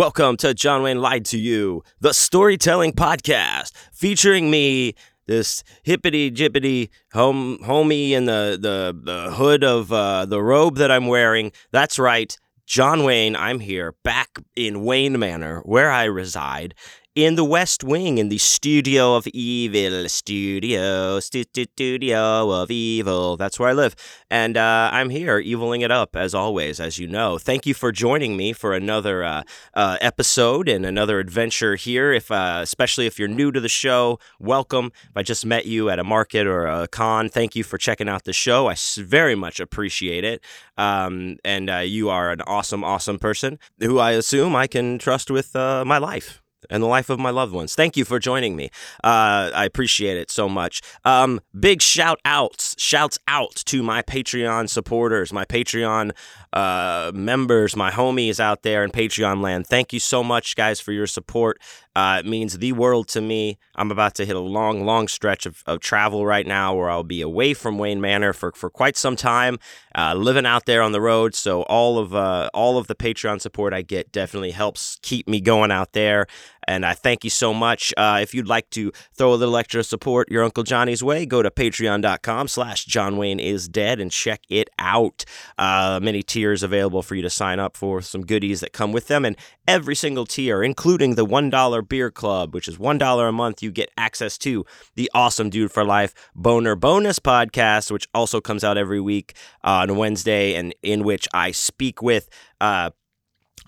Welcome to John Wayne Lied to You, the storytelling podcast featuring me, this hippity jippity home homie in the the the hood of uh, the robe that I'm wearing. That's right, John Wayne. I'm here back in Wayne Manor, where I reside, in the West Wing, in the studio of evil, studio, stu- stu- studio of evil. That's where I live. And uh, I'm here, eviling it up, as always, as you know. Thank you for joining me for another uh, uh, episode and another adventure here. If uh, Especially if you're new to the show, welcome. If I just met you at a market or a con, thank you for checking out the show. I very much appreciate it. Um, and uh, you are an awesome, awesome person who I assume I can trust with uh, my life and the life of my loved ones. Thank you for joining me. Uh, I appreciate it so much. Um, big shout outs, shouts out to my Patreon supporters, my Patreon uh, members, my homies out there in Patreon land. Thank you so much, guys, for your support. Uh, it means the world to me. I'm about to hit a long, long stretch of, of travel right now where I'll be away from Wayne Manor for, for quite some time, uh, living out there on the road. So all of uh, all of the Patreon support I get definitely helps keep me going out there. And I thank you so much. Uh, if you'd like to throw a little extra support your Uncle Johnny's way, go to patreon.com slash John Wayne is dead and check it out. Uh, many tiers available for you to sign up for some goodies that come with them. And every single tier, including the $1 beer club, which is $1 a month, you get access to the awesome Dude for Life Boner Bonus podcast, which also comes out every week uh, on Wednesday, and in which I speak with uh,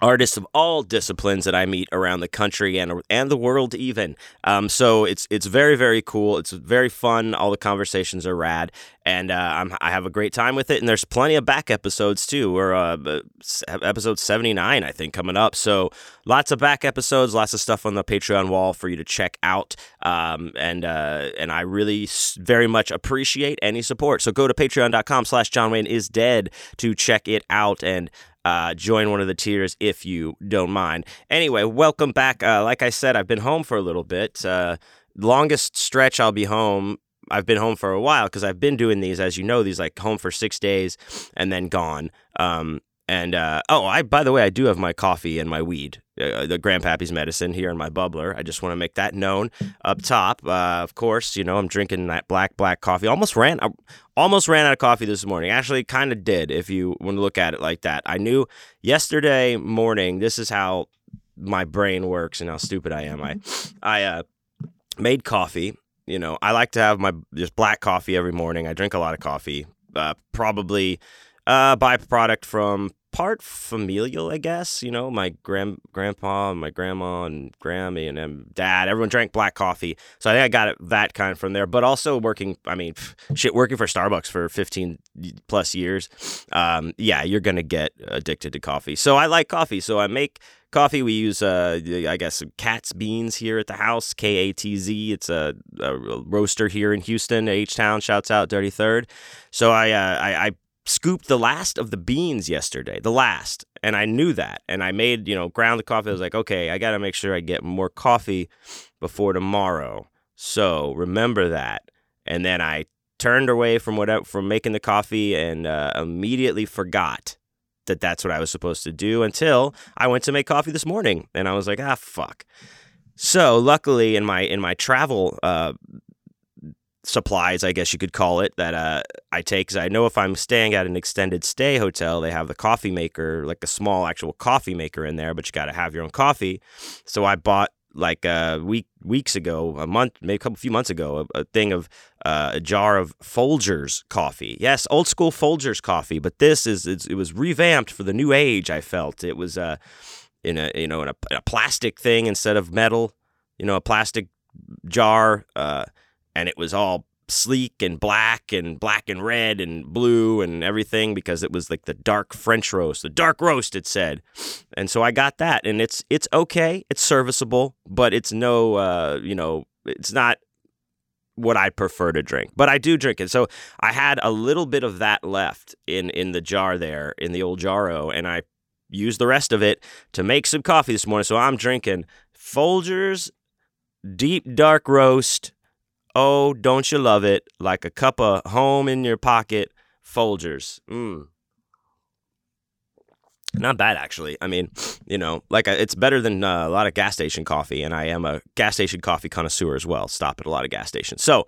artists of all disciplines that I meet around the country and and the world even. Um, so it's it's very very cool. It's very fun. All the conversations are rad, and uh, I'm, I have a great time with it. And there's plenty of back episodes too, or uh, episode 79 I think coming up. So lots of back episodes, lots of stuff on the Patreon wall for you to check out. Um, and uh, and I really very much appreciate any support. So go to patreon.com/slash John Wayne is dead to check it out and uh, join one of the tiers if you don't mind. Anyway, welcome back. Uh, like I said, I've been home for a little bit. Uh, longest stretch I'll be home. I've been home for a while because I've been doing these, as you know, these like home for six days and then gone. Um, and uh, oh, I by the way, I do have my coffee and my weed, uh, the Grandpappy's medicine here in my bubbler. I just want to make that known up top. Uh, of course, you know I'm drinking that black black coffee. Almost ran, almost ran out of coffee this morning. Actually, kind of did. If you want to look at it like that, I knew yesterday morning. This is how my brain works and how stupid I am. I I uh, made coffee. You know, I like to have my just black coffee every morning. I drink a lot of coffee. Uh, probably uh, byproduct from part familial, I guess. You know, my grand grandpa and my grandma and Grammy and um, dad, everyone drank black coffee. So I think I got it that kind from there. But also working, I mean, shit, working for Starbucks for 15 plus years. Um, yeah, you're gonna get addicted to coffee. So I like coffee. So I make coffee. We use, uh, I guess, Katz Beans here at the house. K A T Z. It's a, a roaster here in Houston, H Town. Shouts out Dirty Third. So I, uh, I, I scooped the last of the beans yesterday, the last, and I knew that. And I made, you know, ground the coffee. I was like, okay, I got to make sure I get more coffee before tomorrow. So remember that. And then I turned away from what from making the coffee and uh, immediately forgot that that's what I was supposed to do until I went to make coffee this morning, and I was like, ah, fuck. So luckily, in my in my travel uh, supplies, I guess you could call it, that uh, I take. Because I know if I'm staying at an extended stay hotel, they have the coffee maker, like a small actual coffee maker in there, but you got to have your own coffee. So I bought like a week weeks ago, a month, maybe a couple few months ago, a, a thing of uh, a jar of Folgers coffee. Yes, old school Folgers coffee, but this is it was revamped for the new age. I felt it was uh, in a you know in a, in a plastic thing instead of metal, you know, a plastic jar, uh, and it was all sleek and black and black and red and blue and everything because it was like the dark French roast, the dark roast it said. And so I got that and it's it's okay, it's serviceable, but it's no uh, you know, it's not what I prefer to drink. But I do drink it. So I had a little bit of that left in in the jar there in the old jarro and I used the rest of it to make some coffee this morning. So I'm drinking Folgers deep dark roast Oh, don't you love it? Like a cup of home in your pocket Folgers. Mm. Not bad, actually. I mean, you know, like uh, it's better than uh, a lot of gas station coffee, and I am a gas station coffee connoisseur as well. Stop at a lot of gas stations. So,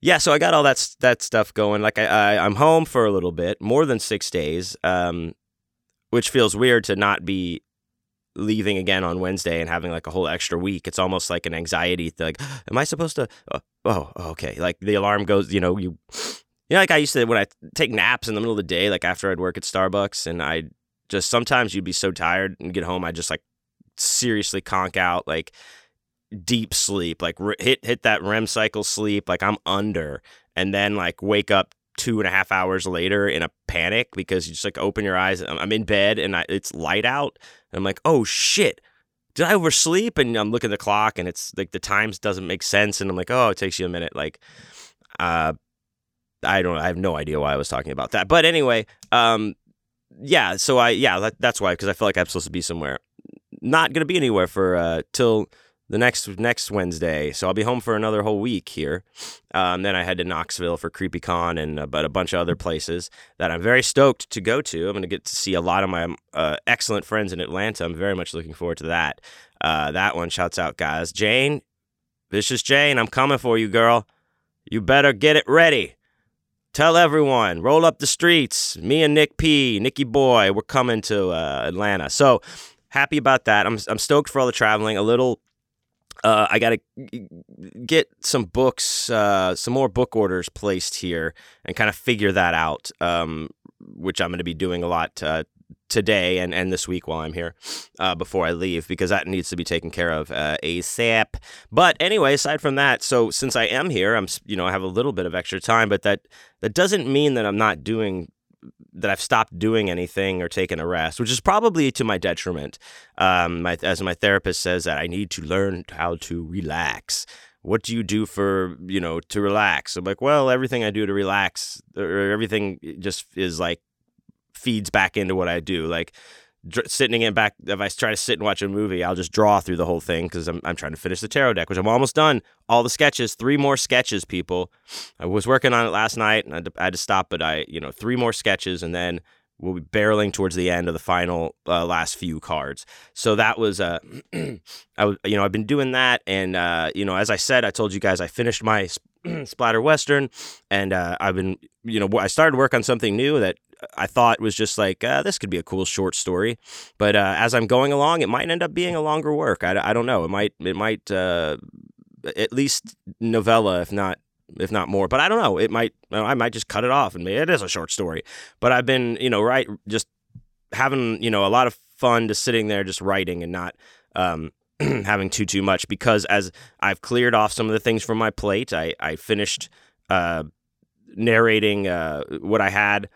yeah, so I got all that that stuff going. Like I, I I'm home for a little bit, more than six days, um, which feels weird to not be leaving again on Wednesday and having like a whole extra week. It's almost like an anxiety. Thing. Like, am I supposed to? Uh, oh, okay. Like the alarm goes. You know, you. You know, like I used to when I take naps in the middle of the day, like after I'd work at Starbucks, and I just sometimes you'd be so tired and get home, I just like seriously conk out like deep sleep, like hit hit that REM cycle sleep, like I'm under, and then like wake up two and a half hours later in a panic because you just like open your eyes. I'm in bed and I, it's light out. And I'm like, oh shit, did I oversleep? And I'm looking at the clock and it's like the times doesn't make sense. And I'm like, oh, it takes you a minute. Like, uh, I don't, I have no idea why I was talking about that. But anyway, um, yeah, so I yeah that, that's why because I feel like I'm supposed to be somewhere. Not gonna be anywhere for uh, till the next next Wednesday, so I'll be home for another whole week here. Um, then I head to Knoxville for CreepyCon and uh, but a bunch of other places that I'm very stoked to go to. I'm gonna get to see a lot of my uh, excellent friends in Atlanta. I'm very much looking forward to that. Uh, that one shouts out, guys. Jane, Vicious Jane, I'm coming for you, girl. You better get it ready. Tell everyone, roll up the streets. Me and Nick P, Nicky Boy, we're coming to uh, Atlanta. So happy about that. I'm I'm stoked for all the traveling. A little. Uh, I got to get some books, uh, some more book orders placed here, and kind of figure that out. Um, which I'm going to be doing a lot uh, today and, and this week while I'm here uh, before I leave because that needs to be taken care of uh, ASAP. But anyway, aside from that, so since I am here, I'm you know I have a little bit of extra time, but that that doesn't mean that I'm not doing that I've stopped doing anything or taken a rest, which is probably to my detriment. Um, my, as my therapist says that I need to learn how to relax. What do you do for you know to relax? I'm like, well, everything I do to relax, or everything just is like feeds back into what I do. Like dr- sitting in back, if I try to sit and watch a movie, I'll just draw through the whole thing because I'm, I'm trying to finish the tarot deck, which I'm almost done. All the sketches, three more sketches, people. I was working on it last night and I had to, I had to stop, but I, you know, three more sketches and then we'll be barreling towards the end of the final uh, last few cards. So that was uh I was you know I've been doing that and uh you know as I said I told you guys I finished my splatter western and uh I've been you know I started work on something new that I thought was just like uh, this could be a cool short story, but uh, as I'm going along, it might end up being a longer work. I, I don't know. It might it might uh, at least novella, if not if not more. But I don't know. It might I might just cut it off and it is a short story. But I've been you know right just having you know a lot of fun just sitting there just writing and not. Um, having too too much because as I've cleared off some of the things from my plate, I I finished uh, narrating uh, what I had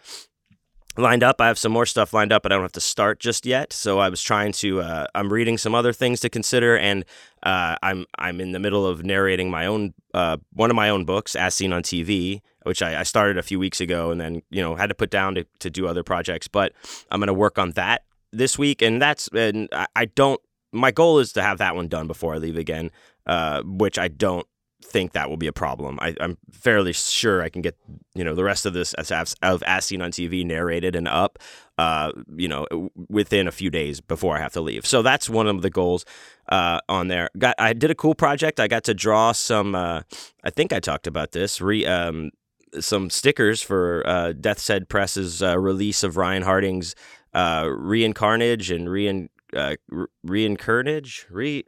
lined up. I have some more stuff lined up, but I don't have to start just yet. So I was trying to. Uh, I'm reading some other things to consider, and uh, I'm I'm in the middle of narrating my own uh, one of my own books, as seen on TV, which I, I, started a few weeks ago, and then you know had to put down to, to do other projects. But I'm going to work on that this week, and that's and I, I, don't. My goal is to have that one done before I leave again, uh, which I don't think that will be a problem. I, am fairly sure I can get you know the rest of this as, of as seen on TV narrated and up, uh, you know, within a few days before I have to leave. So that's one of the goals uh, on there. Got I did a cool project. I got to draw some. Uh, I think I talked about this. Re um, some stickers for uh, Death's Head Press's uh, release of Ryan Harding's uh, Reincarnage and Rein uh, Reincarnage re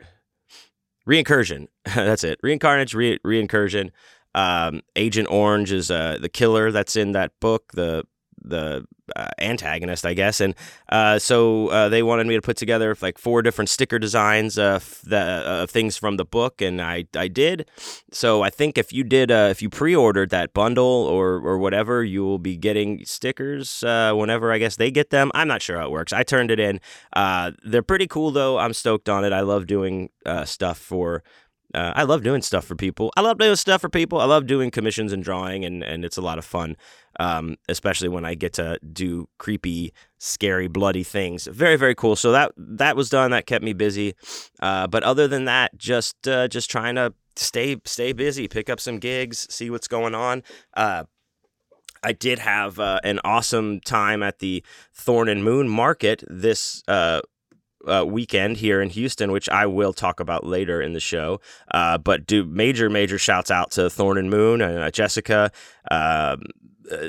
Reincursion. that's it. Reincarnage, re- Reincursion. Um, Agent Orange is uh, the killer that's in that book. The the uh, antagonist, I guess. And uh, so uh, they wanted me to put together like four different sticker designs of the uh, things from the book, and I I did. So I think if you did uh, if you pre-ordered that bundle or or whatever, you will be getting stickers whenever I guess they get them. I'm not sure how it works. I turned it in. they're pretty cool though. I'm stoked on it. I love doing stuff for uh, I love doing stuff for people. I love doing stuff for people. I love doing commissions and drawing, and, and it's a lot of fun, um, especially when I get to do creepy, scary, bloody things. Very, very cool. So that that was done. That kept me busy. Uh, but other than that, just uh, just trying to stay stay busy, pick up some gigs, see what's going on. Uh, I did have uh, an awesome time at the Thorn and Moon Market this uh, uh, weekend here in Houston, which I will talk about later in the show. Uh, but do major, major shouts out to Thorn and Moon and uh, Jessica. Uh,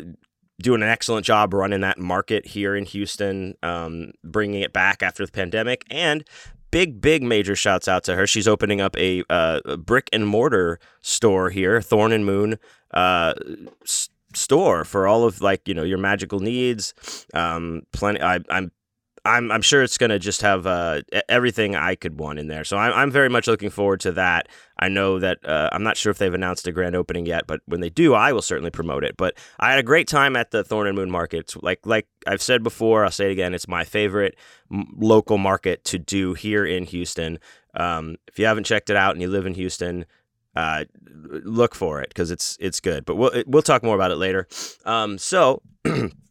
doing an excellent job running that market here in Houston, um, bringing it back after the pandemic, and big, big major shouts out to her. She's opening up a, uh, a brick and mortar store here, Thorn and Moon uh, s- store for all of like you know your magical needs. Um, plenty. I, I'm I'm I'm sure it's gonna just have uh, everything I could want in there. So I'm I'm very much looking forward to that. I know that uh, I'm not sure if they've announced a grand opening yet, but when they do, I will certainly promote it. But I had a great time at the Thorn and Moon Market. Like like I've said before, I'll say it again. It's my favorite m- local market to do here in Houston. Um, if you haven't checked it out and you live in Houston, uh, look for it because it's it's good. But we'll we'll talk more about it later. Um, so.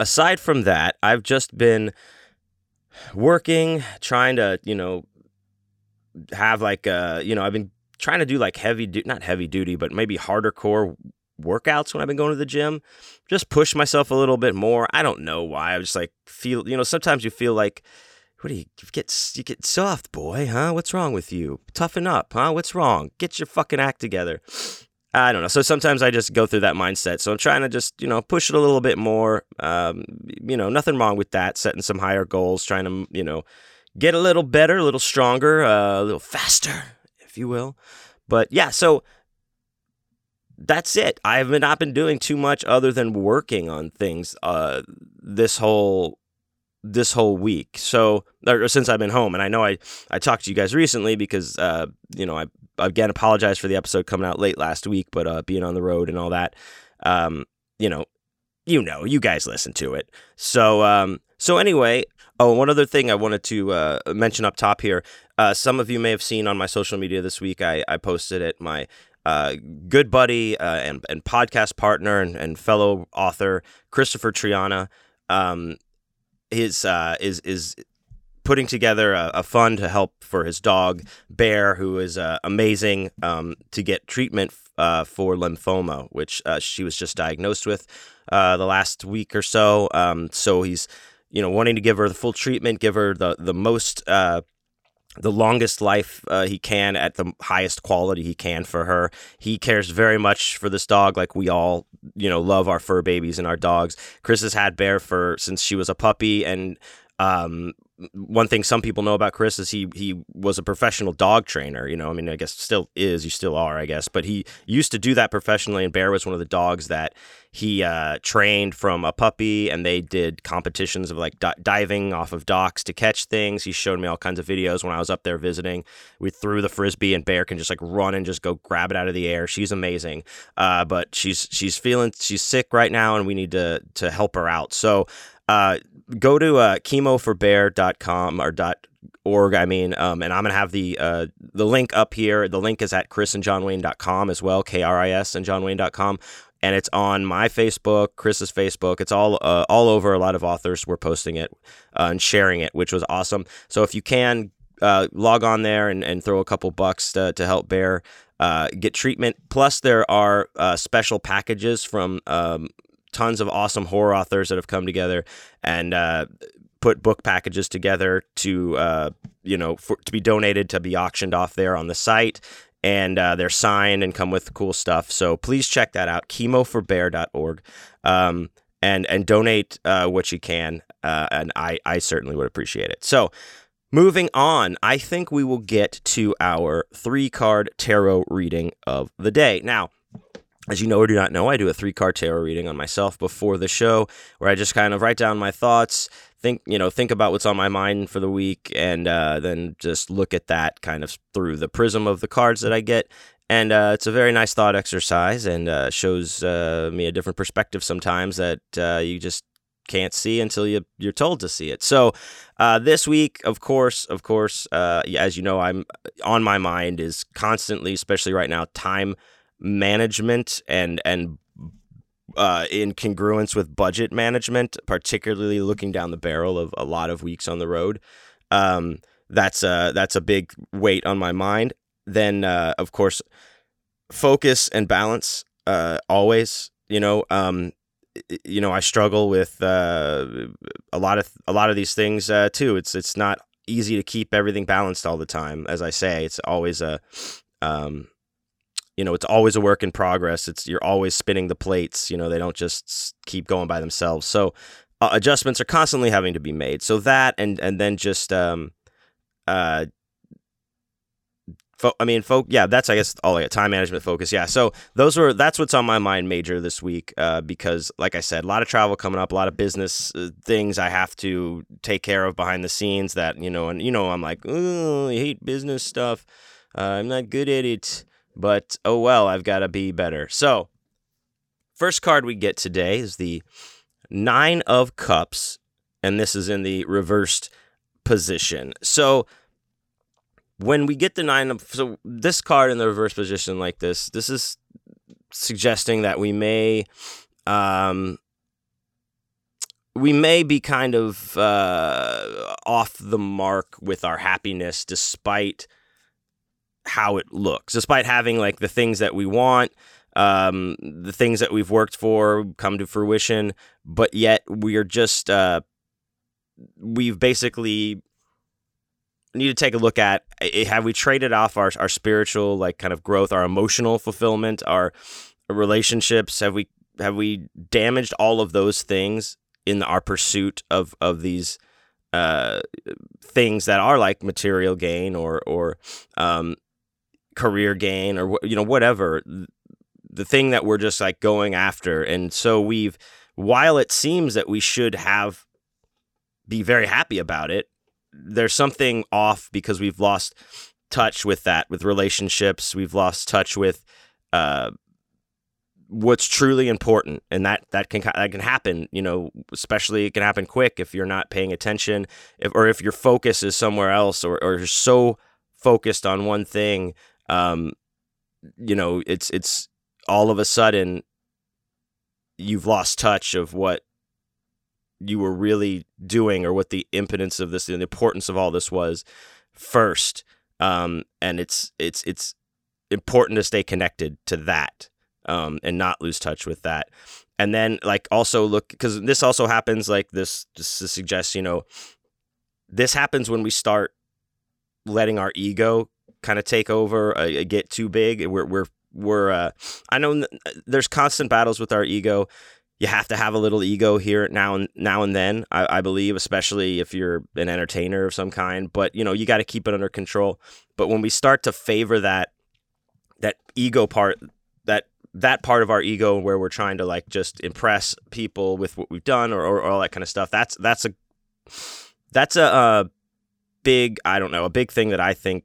aside from that, I've just been working, trying to, you know, have like, uh, you know, I've been trying to do like heavy, du- not heavy duty, but maybe harder core workouts when I've been going to the gym. Just push myself a little bit more. I don't know why. I just like feel, you know, sometimes you feel like, what do you, you get? You get soft, boy, huh? What's wrong with you? Toughen up, huh? What's wrong? Get your fucking act together. I don't know. So sometimes I just go through that mindset. So I'm trying to just, you know, push it a little bit more. Um, you know, nothing wrong with that. Setting some higher goals, trying to, you know, get a little better, a little stronger, uh, a little faster, if you will. But yeah, so that's it. I have not been doing too much other than working on things uh, this whole this whole week. So or since I've been home, and I know I I talked to you guys recently because uh, you know I again apologize for the episode coming out late last week, but uh, being on the road and all that, um, you know, you know, you guys listen to it. So um, so anyway, oh, one other thing I wanted to uh, mention up top here. Uh, some of you may have seen on my social media this week. I I posted it my. Uh, good buddy uh, and, and podcast partner and, and fellow author Christopher Triana um, his uh, is is putting together a, a, fund to help for his dog Bear, who is uh, amazing, um, to get treatment uh, for lymphoma, which uh, she was just diagnosed with uh, the last week or so. Um, so he's you know wanting to give her the full treatment, give her the the most uh, the longest life uh, he can at the highest quality he can for her. He cares very much for this dog, like we all, you know, love our fur babies and our dogs. Chris has had Bear for since she was a puppy, and um, one thing some people know about Chris is he he was a professional dog trainer. You know, I mean, I guess still is. You still are, I guess. But he used to do that professionally, and Bear was one of the dogs that he uh, trained from a puppy, and they did competitions of like di- diving off of docks to catch things. He showed me all kinds of videos when I was up there visiting. We threw the frisbee, and Bear can just like run and just go grab it out of the air. She's amazing, uh, but she's she's feeling she's sick right now, and we need to to help her out. So. Uh, go to uh, chemoforbear.com or dot org i mean um, and i'm gonna have the uh, the link up here the link is at krisandjohnwayne.com as well k-r-i-s and johnwayne.com and it's on my facebook chris's facebook. It's all uh, all over. A lot of authors were posting it uh, and sharing it which was awesome. So if you can uh, log on there and, and throw a couple bucks to, to help bear uh, get treatment. Plus there are uh, special packages from um, tons of awesome horror authors that have come together and uh, put book packages together to uh, you know for, to be donated to be auctioned off there on the site and uh, they're signed and come with cool stuff. So please check that out chemoforbear.org um, and and donate uh, what you can uh, and I, I certainly would appreciate it. So moving on i think we will get to our three card tarot reading of the day. Now as you know or do not know, I do a three card tarot reading on myself before the show, where I just kind of write down my thoughts, think you know, think about what's on my mind for the week, and uh, then just look at that kind of through the prism of the cards that I get. And uh, it's a very nice thought exercise, and uh, shows uh, me a different perspective sometimes that uh, you just can't see until you you're told to see it. So uh, this week, of course, of course, as you know, I'm on my mind is constantly, especially right now, time management and and uh, in congruence with budget management, particularly looking down the barrel of a lot of weeks on the road. Um, that's a that's a big weight on my mind. Then, uh, of course, focus and balance. Uh, always, you know, um, you know, I struggle with uh, a lot of a lot of these things uh, too. It's it's not easy to keep everything balanced all the time. As I say, it's always a um, you know, it's always a work in progress. It's you're always spinning the plates. You know, they don't just keep going by themselves. So uh, adjustments are constantly having to be made. So that and and then just um, uh, fo- I mean, folk. Yeah, that's I guess all I got. Time management focus. Yeah. So those were that's what's on my mind major this week uh, because, like I said, a lot of travel coming up, a lot of business uh, things I have to take care of behind the scenes. That you know, and you know, I'm like, oh, I hate business stuff. Uh, I'm not good at it. But oh well, I've got to be better. So, first card we get today is the Nine of Cups, and this is in the reversed position. So, when we get the Nine of so this card in the reverse position like this, this is suggesting that we may um we may be kind of uh, off the mark with our happiness despite how it looks, despite having like the things that we want, um, the things that we've worked for come to fruition, but yet we are just uh, we've basically need to take a look at have we traded off our, our spiritual like kind of growth our emotional fulfillment our relationships? Have we have we damaged all of those things in our pursuit of of these uh, things that are like material gain or or um, career gain or you know whatever the thing that we're just like going after. And so we've while it seems that we should have be very happy about it there's something off because we've lost touch with that with relationships. We've lost touch with uh what's truly important. And that that can that can happen you know especially it can happen quick if you're not paying attention if, or if your focus is somewhere else or, or you're so focused on one thing um, you know, it's it's all of a sudden you've lost touch of what you were really doing or what the impotence of this and the importance of all this was first. Um, and it's it's it's important to stay connected to that um, and not lose touch with that. And then like also look because this also happens like this just to suggest you know this happens when we start letting our ego kind of take over, uh, uh, get too big. We're we're we're. Uh, I know there's constant battles with our ego. You have to have a little ego here now and now and then. I, I believe, especially if you're an entertainer of some kind. But you know, you got to keep it under control. But when we start to favor that that ego part, that that part of our ego where we're trying to like just impress people with what we've done or, or, or all that kind of stuff. That's that's a that's a, a big I don't know a big thing that I think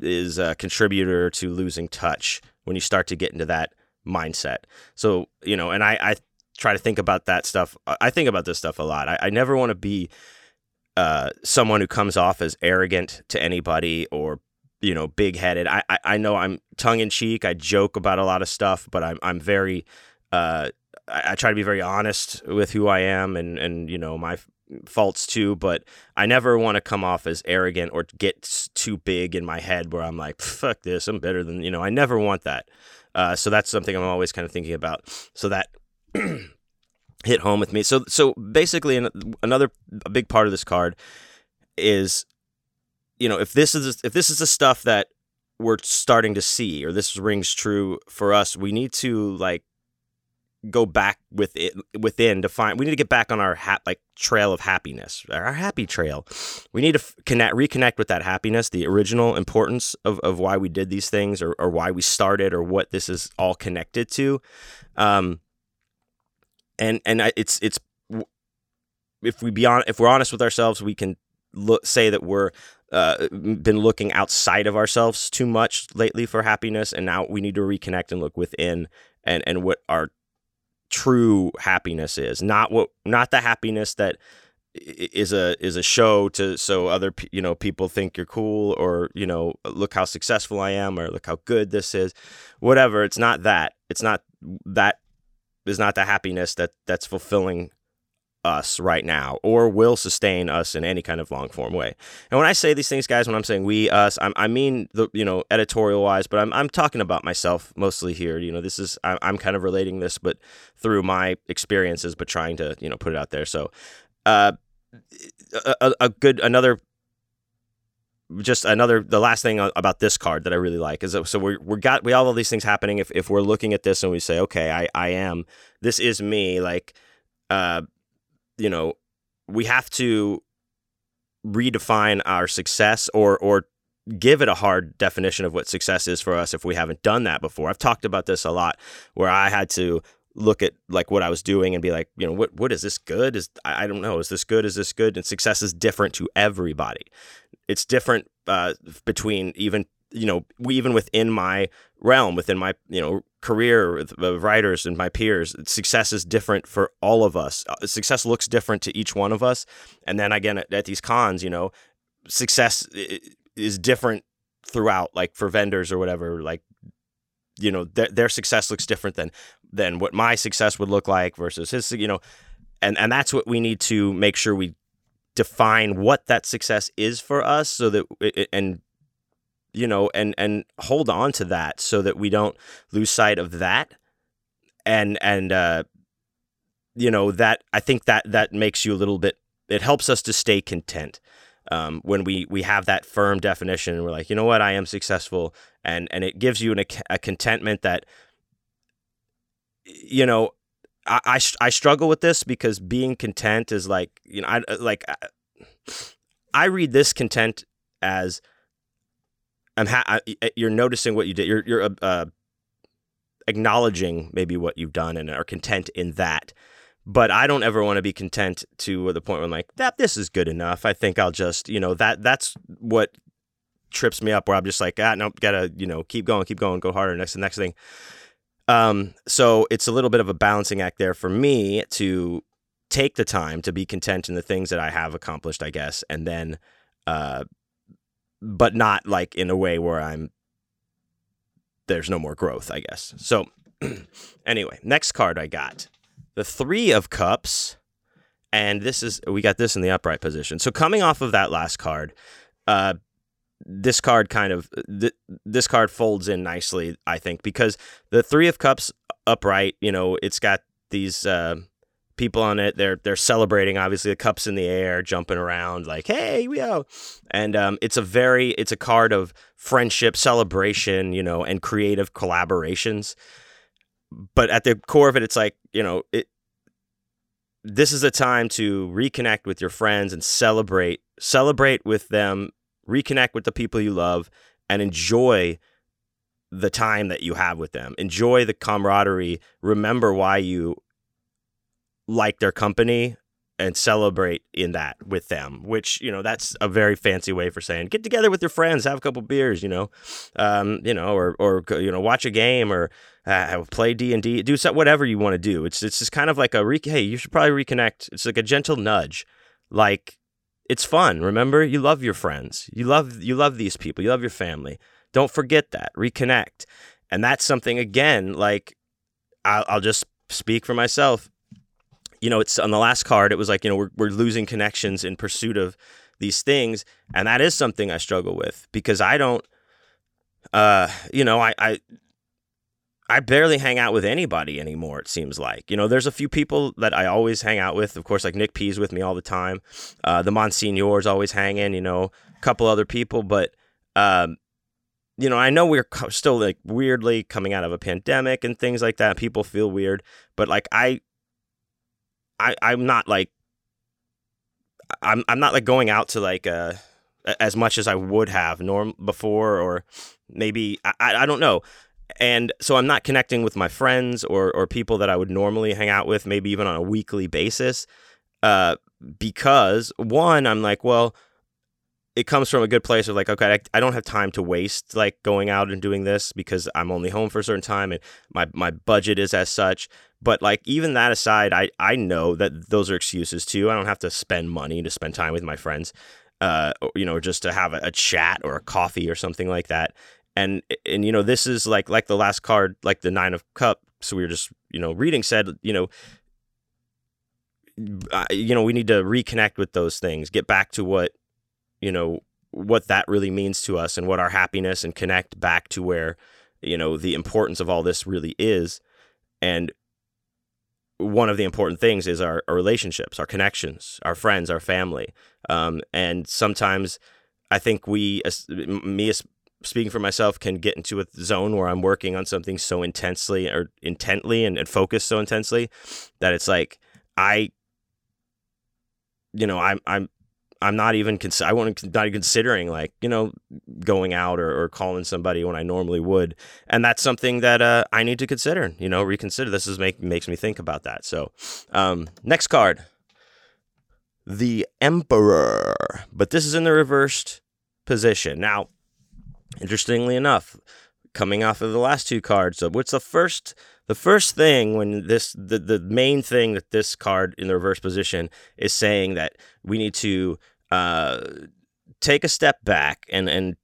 is a contributor to losing touch when you start to get into that mindset. So, you know, and I, I try to think about that stuff. I think about this stuff a lot. I, I never want to be uh, someone who comes off as arrogant to anybody or, you know, big headed. I, I, I, know I'm tongue in cheek. I joke about a lot of stuff, but I'm, I'm very, uh, I, I try to be very honest with who I am and, and, you know, my faults too, but I never want to come off as arrogant or get too big in my head where I'm like, fuck this, I'm better than, you know, I never want that. Uh, so that's something I'm always kind of thinking about. So that hit home with me. So, so basically, another a big part of this card is, you know, if this is if this is the stuff that we're starting to see, or this rings true for us, we need to like go back with it within to find we need to get back on our ha- like trail of happiness our happy trail. We need to f- connect reconnect with that happiness the original importance of, of why we did these things or, or why we started or what this is all connected to. Um and and I, it's it's if we be on if we're honest with ourselves we can look say that we're uh, been looking outside of ourselves too much lately for happiness and now we need to reconnect and look within and and what our true happiness is not what not the happiness that is a is a show to so other you know people think you're cool or you know look how successful I am or look how good this is whatever it's not that. It's not that is not the happiness that that's fulfilling us right now or will sustain us in any kind of long form way. And when I say these things, guys, when I'm saying we, us, I'm, i mean the you know editorial wise, but I'm I'm talking about myself mostly here. You know, this is I'm, I'm kind of relating this, but through my experiences, but trying to you know put it out there. So, uh, a, a good another just another the last thing about this card that I really like is that so we we got we have all these things happening if if we're looking at this and we say okay I I am this is me like uh you know we have to redefine our success or or give it a hard definition of what success is for us if we haven't done that before. I've talked about this a lot where I had to look at like what I was doing and be like, you know, what what is this good? Is I don't know, is this good? Is this good? And success is different to everybody it's different uh, between even you know even within my realm within my you know career with writers and my peers success is different for all of us. Uh, success looks different to each one of us. And then again at, at these cons you know success is different throughout like for vendors or whatever like you know their, their success looks different than than what my success would look like versus his you know and and that's what we need to make sure we define what that success is for us so that it, and you know and and hold on to that so that we don't lose sight of that. And and uh you know that i think that that makes you a little bit it helps us to stay content um, when we we have that firm definition and we're like you know what? I am successful. And and it gives you an, a contentment that you know I, I, I struggle with this because being content is like you know I like I read this content as I'm ha- you're noticing what you did. You're you're uh, uh, acknowledging maybe what you've done and are content in that. But I don't ever want to be content to the point where I'm like that this is good enough. I think I'll just you know that that's what trips me up where I'm just like ah no gotta you know keep going keep going go harder next the next thing. Um, so it's a little bit of a balancing act there for me to take the time to be content in the things that I have accomplished, I guess, and then, uh, but not like in a way where I'm there's no more growth, I guess. So, anyway, next card I got the Three of Cups, and this is we got this in the upright position. So, coming off of that last card, uh, this card kind of th- this card folds in nicely, I think, because the three of cups upright, you know, it's got these uh, people on it. They're they're celebrating, obviously, the cups in the air, jumping around, like hey, we go, and um, it's a very it's a card of friendship, celebration, you know, and creative collaborations. But at the core of it, it's like you know it. This is a time to reconnect with your friends and celebrate celebrate with them reconnect with the people you love, and enjoy the time that you have with them. Enjoy the camaraderie. Remember why you like their company and celebrate in that with them, which, you know, that's a very fancy way for saying get together with your friends, have a couple beers, you know, um, you know, or, or, you know, watch a game or uh, play D and D, do so, whatever you want to do. It's, it's just kind of like a, re- hey, you should probably reconnect. It's like a gentle nudge. Like, it's fun. Remember, you love your friends. You love you love these people. You love your family. Don't forget that. Reconnect. And that's something again. Like I'll, I'll just speak for myself. You know, it's on the last card. It was like you know we're we're losing connections in pursuit of these things, and that is something I struggle with because I don't. Uh, you know, I, I I barely hang out with anybody anymore. It seems like you know, there's a few people that I always hang out with. Of course, like Nick P's with me all the time. Uh, the Monsignor's always hanging. You know, a couple other people, but um, you know, I know we're still like weirdly coming out of a pandemic and things like that. People feel weird, but like I, I, I'm not like, I'm I'm not like going out to like uh as much as I would have norm before or maybe I I don't know and so I'm not connecting with my friends or or people that I would normally hang out with, maybe even on a weekly basis, uh, because one, I'm like, well, it comes from a good place of like, okay, I, I, don't have time to waste like going out and doing this because I'm only home for a certain time and my my budget is as such. But like even that aside, I I know that those are excuses too. I don't have to spend money to spend time with my friends. Uh, you know, just to have a, a chat or a coffee or something like that and and you know this is like like the last card like the nine of cups So we were just you know reading said you know you know, we need to reconnect with those things, get back to what, you know, what that really means to us and what our happiness and connect back to where, you know, the importance of all this really is. And one of the important things is our, our relationships, our connections, our friends, our family. Um, and sometimes I think we, as, me as speaking for myself, can get into a zone where I'm working on something so intensely or intently and, and focused so intensely that it's like I, you know, I'm I'm I'm not even cons- I won't not even considering like you know going out or, or calling somebody when I normally would, and that's something that uh, I need to consider. You know, reconsider. This is make makes me think about that. So, um, next card, the Emperor, but this is in the reversed position. Now, interestingly enough, coming off of the last two cards, what's the first? The first thing when this the, the main thing that this card in the reverse position is saying that we need to uh, take a step back and and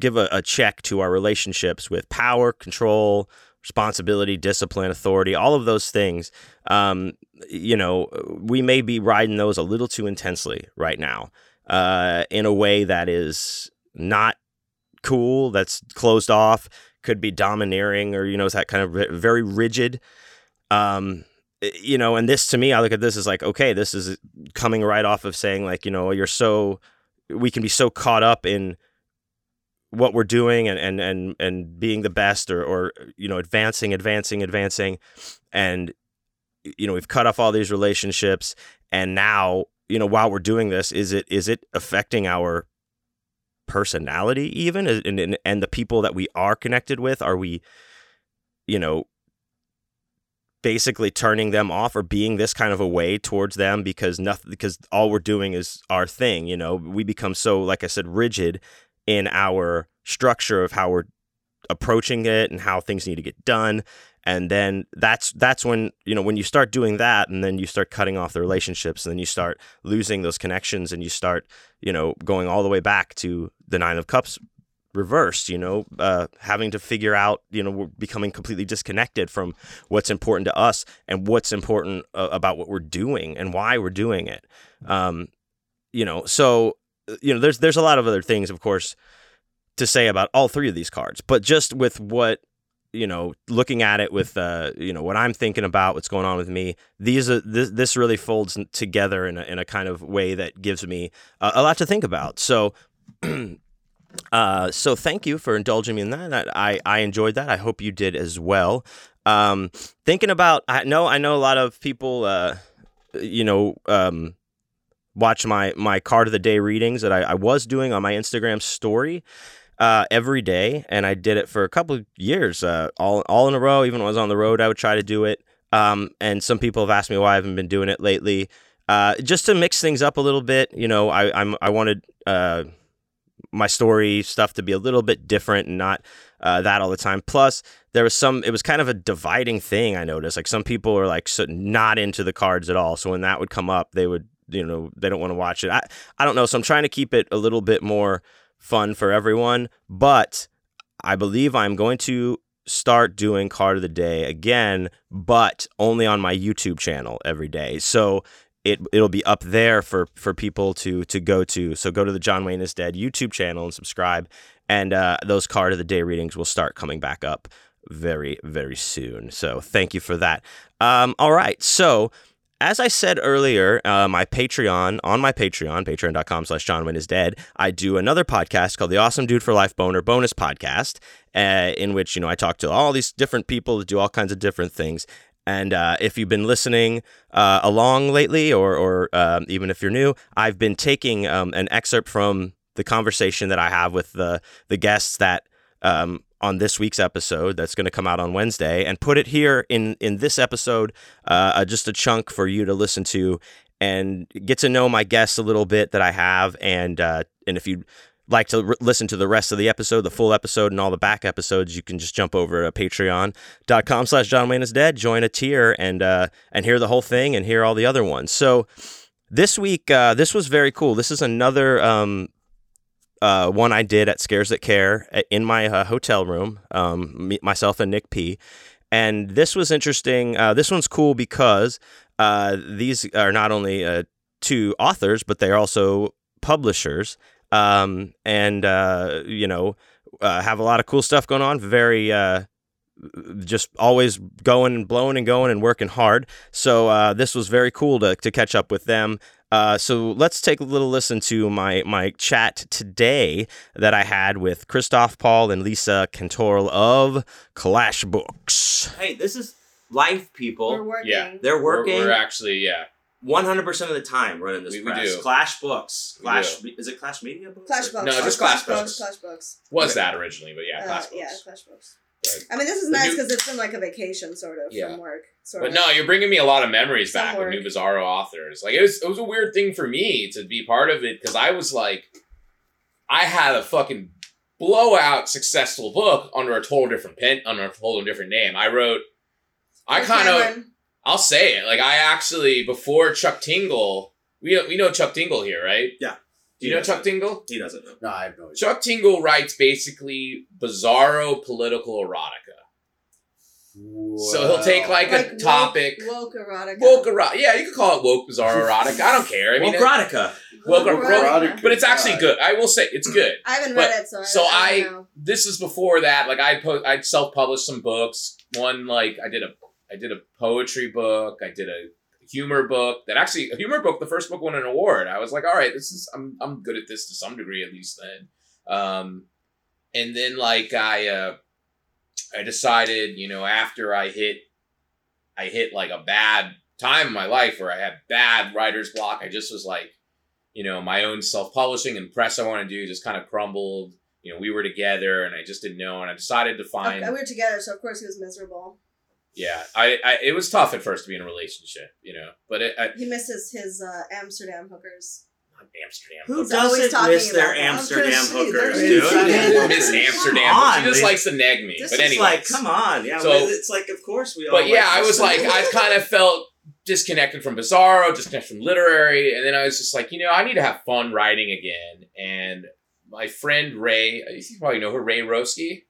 give a, a check to our relationships with power, control, responsibility, discipline, authority, all of those things. Um, you know, we may be riding those a little too intensely right now uh, in a way that is not cool, that's closed off, could be domineering, or, you know, is that kind of very rigid. Um, Eh, you know, and this to me, I look at this as like, okay, this is coming right off of saying like, you know, you're so we can be so caught up in what we're doing and and and and being the best or or you know advancing advancing advancing and you know we've cut off all these relationships and now you know while we're doing this is it is it affecting our personality even? And and, and the people that we are connected with are we you know basically turning them off or being this kind of a way towards them because nothing because all we're doing is our thing you know? We become so like i said rigid in our structure of how we're approaching it and how things need to get done. And then that's that's when you know when you start doing that and then you start cutting off the relationships and then you start losing those connections and you start you know going all the way back to the nine of cups reversed, you know, uh, having to figure out, you know, we're becoming completely disconnected from what's important to us and what's important uh, about what we're doing and why we're doing it. Um, you know, so uh, you know, there's there's a lot of other things, of course, to say about all three of these cards, but just with what you know, looking at it with uh, you know what I'm thinking about, what's going on with me. These are this, this really folds together in a, in a kind of way that gives me a, a lot to think about. So. Uh, so thank you for indulging me in that. I, I enjoyed that. I hope you did as well. Um, thinking about, I know, I know a lot of people, uh, you know, um, watch my, my card of the day readings that I, I was doing on my Instagram story, uh, every day. And I did it for a couple of years, uh, all, all in a row. Even when I was on the road, I would try to do it. Um, and some people have asked me why I haven't been doing it lately. Uh, just to mix things up a little bit, you know, I, I'm, I wanted, uh, my story stuff to be a little bit different and not uh, that all the time. Plus, there was some. It was kind of a dividing thing. I noticed. Like some people are like so not into the cards at all. So when that would come up, they would you know they don't want to watch it. I I don't know. So I'm trying to keep it a little bit more fun for everyone. But I believe I'm going to start doing card of the day again, but only on my YouTube channel every day. So it it'll be up there for for people to to go to. So go to the John Wayne is Dead YouTube channel and subscribe, and uh, those card of the day readings will start coming back up very very soon. So thank you for that. Um, all right, so. As I said earlier, uh, my Patreon, on my Patreon, patreon.com slash John Wayne is Dead, I do another podcast called the Awesome Dude for Life Boner Bonus Podcast, uh, in which, you know, I talk to all these different people that do all kinds of different things. And uh, if you've been listening uh, along lately, or, or um, even if you're new, I've been taking um, an excerpt from the conversation that I have with the the guests that um, on this week's episode that's going to come out on Wednesday, and put it here in in this episode, uh, just a chunk for you to listen to and get to know my guests a little bit that I have, and uh, and if you like to re- listen to the rest of the episode, the full episode, and all the back episodes, you can just jump over to patreon.com slash John Wayne is dead, join a tier, and uh, and hear the whole thing and hear all the other ones. So this week, uh, this was very cool. This is another um, uh, one I did at Scares That Care in my uh, hotel room, um, me, myself and Nick P. and this was interesting. Uh, this one's cool because uh, these are not only uh, two authors, but they're also publishers, um, and uh, you know uh, have a lot of cool stuff going on. Very uh, just always going and blowing and going and working hard. So uh, this was very cool to, to catch up with them. Uh, so let's take a little listen to my my chat today that I had with Christoph Paul and Leza Cantoral of Clash Books. Hey, this is life, people. We're working. Yeah. They're We're, working we're actually, yeah. One hundred percent of the time running this We- we press. do. Clash Books. We Clash is it Clash Media Books? Clash books. No, just Clash Clash books. Books. Clash books. Was that originally, but yeah, Uh, class yeah. Clash books. Right. I mean, this is But nice you- because it's been like a vacation, sort of, Yeah. from work. Sort But of. no, you're bringing me a lot of memories Some back of work. New Bizarro authors. Like it was, it was a weird thing for me to be part of it because I was like, I had a fucking blowout successful book under a total different pen, under a total different name. I wrote, I kind of, Cameron, I'll say it. Like I actually before Chuck Tingle, we we know Chuck Tingle here, right? Yeah. Do you know Chuck Tingle? He doesn't know. No, I have no idea. Chuck Tingle writes basically bizarro political erotica. So he'll take like, like a topic. Woke, woke erotica. Woke erotica. Yeah, you could call it woke bizarro erotic. I don't care. I mean, well, Erotica. Woke Woke erotica. erotica. but it's actually good. I will say it's good. I haven't But- read it, so, so I, I I- don't know. This is before that. Like I po- I'd self published some books. One like I did a I did a poetry book. I did a humor book. That actually a humor book. The first book won an award. I was like, all right, this is I'm I'm good at this to some degree at least. Then, um, and then like I uh, I decided you know after I hit I hit like a bad time in my life where I had bad writer's block. I just was like, you know, my own self publishing and press I want to do just kind of crumbled. You know, we were together and I just didn't know. And I decided to find, Okay, we were together, so of course he was miserable. Yeah, I, I, it was tough at first to be in a relationship, you know, but it, I, He misses his uh, Amsterdam hookers. Amsterdam. Who He's always doesn't talking miss their about. Amsterdam I was gonna say, hookers, dude? inside. Miss Amsterdam. Come on, she just man. likes to nag me. This but anyway, like, come on, yeah. So- it's like, of course we all. but yeah, like I was this. like, I kind of felt disconnected from Bizarro, disconnected from literary, and then I was just like, you know, I need to have fun writing again. And my friend Ray, you probably know her, Ray Roski.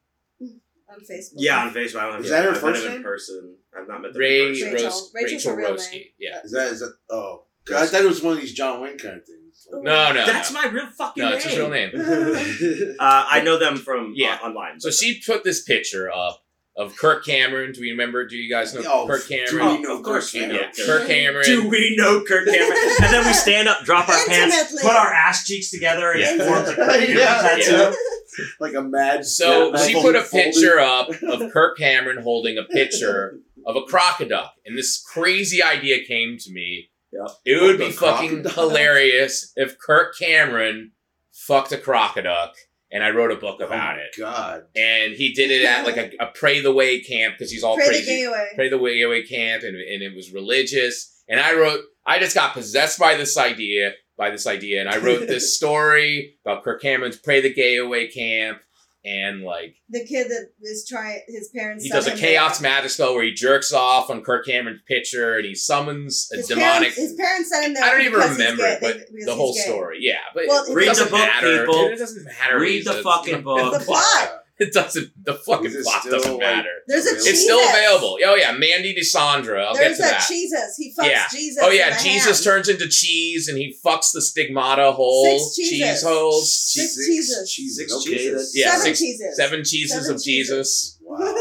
On Facebook. yeah, on Facebook. I don't have Is that her I've met first him in name? person. I've not met them Ray in person. Rachel. Ros- Rachel's Rachel her real Roski. Yeah. Is that is that? Oh, I thought it was one of these John Wayne kind of things. No, no. That's no. my real fucking No, name. it's his real name. uh, I know them from Yeah. uh, online. So she put this picture up of Kirk Cameron. Do we remember? Do you guys know Oh, Kirk do Cameron? we know of course we know. yeah, Kirk Cameron. Do we know Kirk Cameron? and then we stand up, drop our pants, Intimately. put our ass cheeks together, and Yeah. it forms a Kirk Cameron Yeah. tattoo. Yeah. like a mad. So mad she put a folded- picture up of Kirk Cameron holding a picture of a crocodile, and this crazy idea came to me. Yep. It would be fucking crocodile? hilarious if Kirk Cameron fucked a crocodile, and I wrote a book oh about oh it. God. And he did it at like a, a pray the way camp because he's all Pray the crazy. gay away. Pray the Way Away camp, and, and it was religious. And I wrote, I just got possessed by this idea, by this idea, and I wrote this story about Kirk Cameron's Pray the Gay Away camp, and like The kid that is trying, his parents. he does a chaos magic spell where he jerks off on Kirk Cameron's picture, and he summons a His demonic. Parents, his parents sent him there. I don't even remember gay, it, but they- the whole gay. story, yeah. But Well, it Read doesn't the book, matter. people. It doesn't matter. Read the fucking book. The plot. It doesn't. The fucking Is plot still, doesn't like, matter. There's a It's It's still available. Oh yeah, Mandy DeSandra. I'll There's get to a that. Jesus. He fucks Yeah. Jesus. Oh yeah, Jesus hand. turns into cheese and he fucks the stigmata hole. Six cheese holes. Six Six cheeses. cheeses. Six Okay, cheeses. that's- Yeah, Seven six- cheeses. Seven cheeses Seven of Jesus. Wow.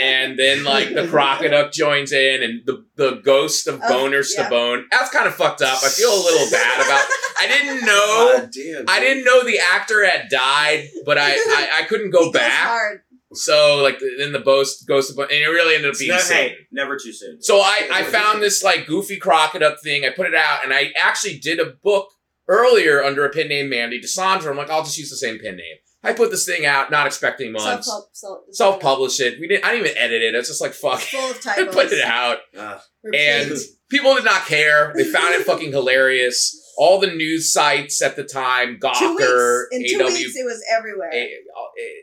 And then like the crocodile joins in and the the ghost of Oh, Boner yeah. Stabone. That's kind of fucked up. I feel a little bad about I didn't know God damn. I didn't know the actor had died, but I I, I couldn't go He back. So like then the ghost ghost of Boner and it really ended up being No, hey, never too soon. So I, I found this like goofy crocodile thing. I put it out, and I actually did a book earlier under a pen name Mandy DeSandra. I'm like, I'll just use the same pen name. I put this thing out, not expecting much. Self, self, Self publish it. We didn't. I didn't even edit it. It's just like fuck. Full of I typos. put it out, Uh, and people did not care. They found it fucking hilarious. All the news sites at the time, two Gawker, weeks. In two AW, weeks, it was everywhere. A-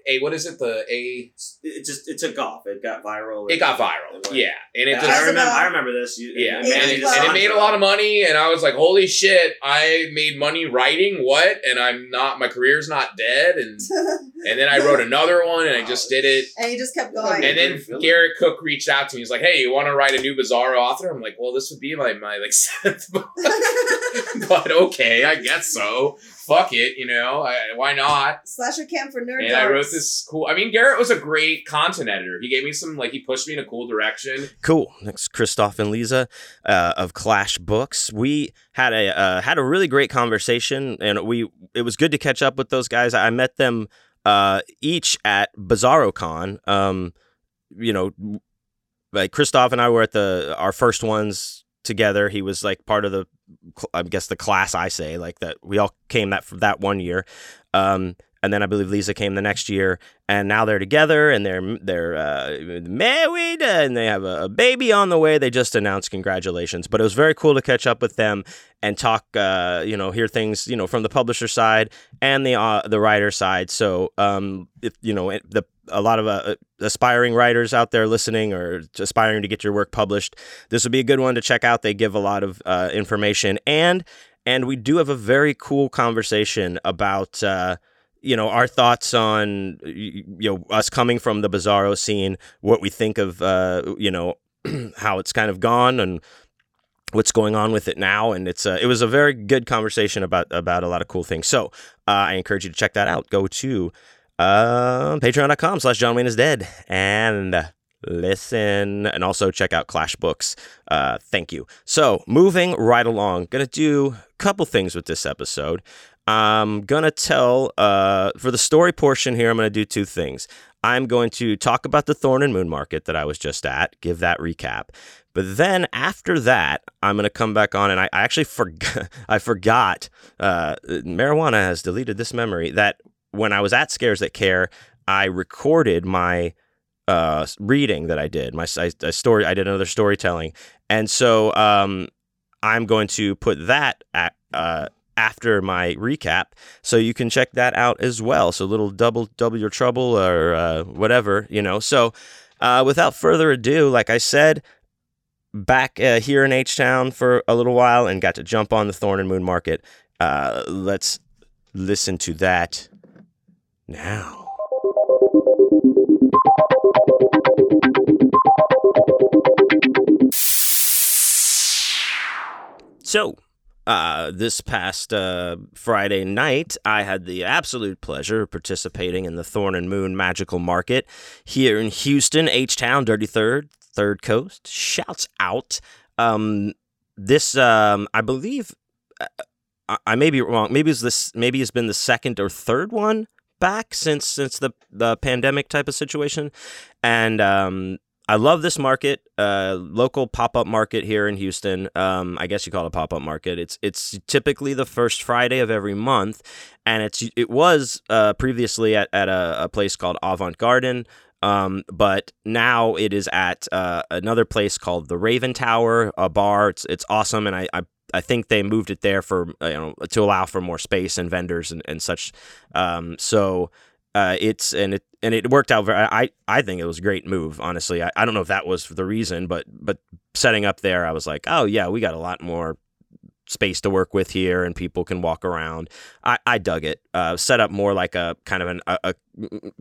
a what is it? The a It just it took off. It got viral. it got viral. Yeah, and it I just remember. about- I remember this. You, yeah, and, It it, and it made a lot of money, and I was like, "Holy shit! I made money writing what? And I'm not. My career's not dead." And and then I wrote another one, and I just did it. and he just kept going. And then Garrett Cook reached out to me. He's like, "Hey, you want to write a new Bizarro author?" I'm like, "Well, this would be my my like seventh book, but okay, I guess so. Fuck it, you know, I, why not?" Slasher camp for nerds. And I wrote this cool. I mean, Garrett was a great content editor. He gave me some like he pushed me in a cool direction. Cool. Next, Christoph and Leza uh, of Clash Books. We had a uh, had a really great conversation, and we it was good to catch up with those guys. I met them uh, each at BizarroCon. Um, you know, like Christoph and I were at the our first ones together. He was like part of the, cl- I guess the class I say like that. We all came that for that one year. Um, and then I believe Leza came the next year, and now they're together and they're they're uh, married and they have a, baby on the way. They just announced congratulations, but it was very cool to catch up with them and talk. Uh, you know, hear things you know from the publisher side and the uh, the writer side. So, um, if you know the a lot of uh, aspiring writers out there listening or aspiring to get your work published, this would be a good one to check out. They give a lot of uh, information and and we do have a very cool conversation about. Uh, you know our thoughts on you know us coming from the bizarro scene what we think of uh you know how it's kind of gone and what's going on with it now and it's uh, it was a very good conversation about about a lot of cool things so uh, i encourage you to check that out go to uh, patreon.com slash john wayne is dead and listen and also check out clash books uh, thank you so moving right along gonna do a couple things with this episode I'm gonna tell uh, for the story portion here. I'm gonna do two things. I'm going to talk about the Thorn and Moon Market that I was just at, give that recap. But then after that, I'm gonna come back on, and I, I actually forgot. I forgot. Uh, marijuana has deleted this memory that when I was at Scares That Care, I recorded my uh, reading that I did. My I, story. I did another storytelling, and so um, I'm going to put that at. Uh, after my recap, so you can check that out as well. So little double double your trouble or uh, whatever, you know. So uh, without further ado, like I said, back uh, here in H Town for a little while and got to jump on the Thorn and Moon Market. Uh, let's listen to that now. So, uh, this past uh, Friday night, I had the absolute pleasure of participating in the Thorn and Moon Magical Market here in Houston, H Town, Dirty Third, Third Coast. Shouts out. Um, this, um, I believe, uh, I, I may be wrong. Maybe it's this. Maybe it's been the second or third one back since since the the pandemic type of situation, and um, I love this market, uh, local pop up market here in Houston. Um, I guess you call it a pop up market. It's it's typically the first Friday of every month, and it's it was uh, previously at, at a, a place called Avant Garden. Um, but now it is at uh, another place called the Raven Tower, a bar. It's it's awesome, and I, I I think they moved it there for you know to allow for more space and vendors and, and such. Um, so uh, it's and it and it worked out very. I I think it was a great move. Honestly, I, I don't know if that was the reason, but but setting up there, I was like, oh yeah, we got a lot more space to work with here, and people can walk around. I, I dug it. Uh, set up more like a kind of an, a, a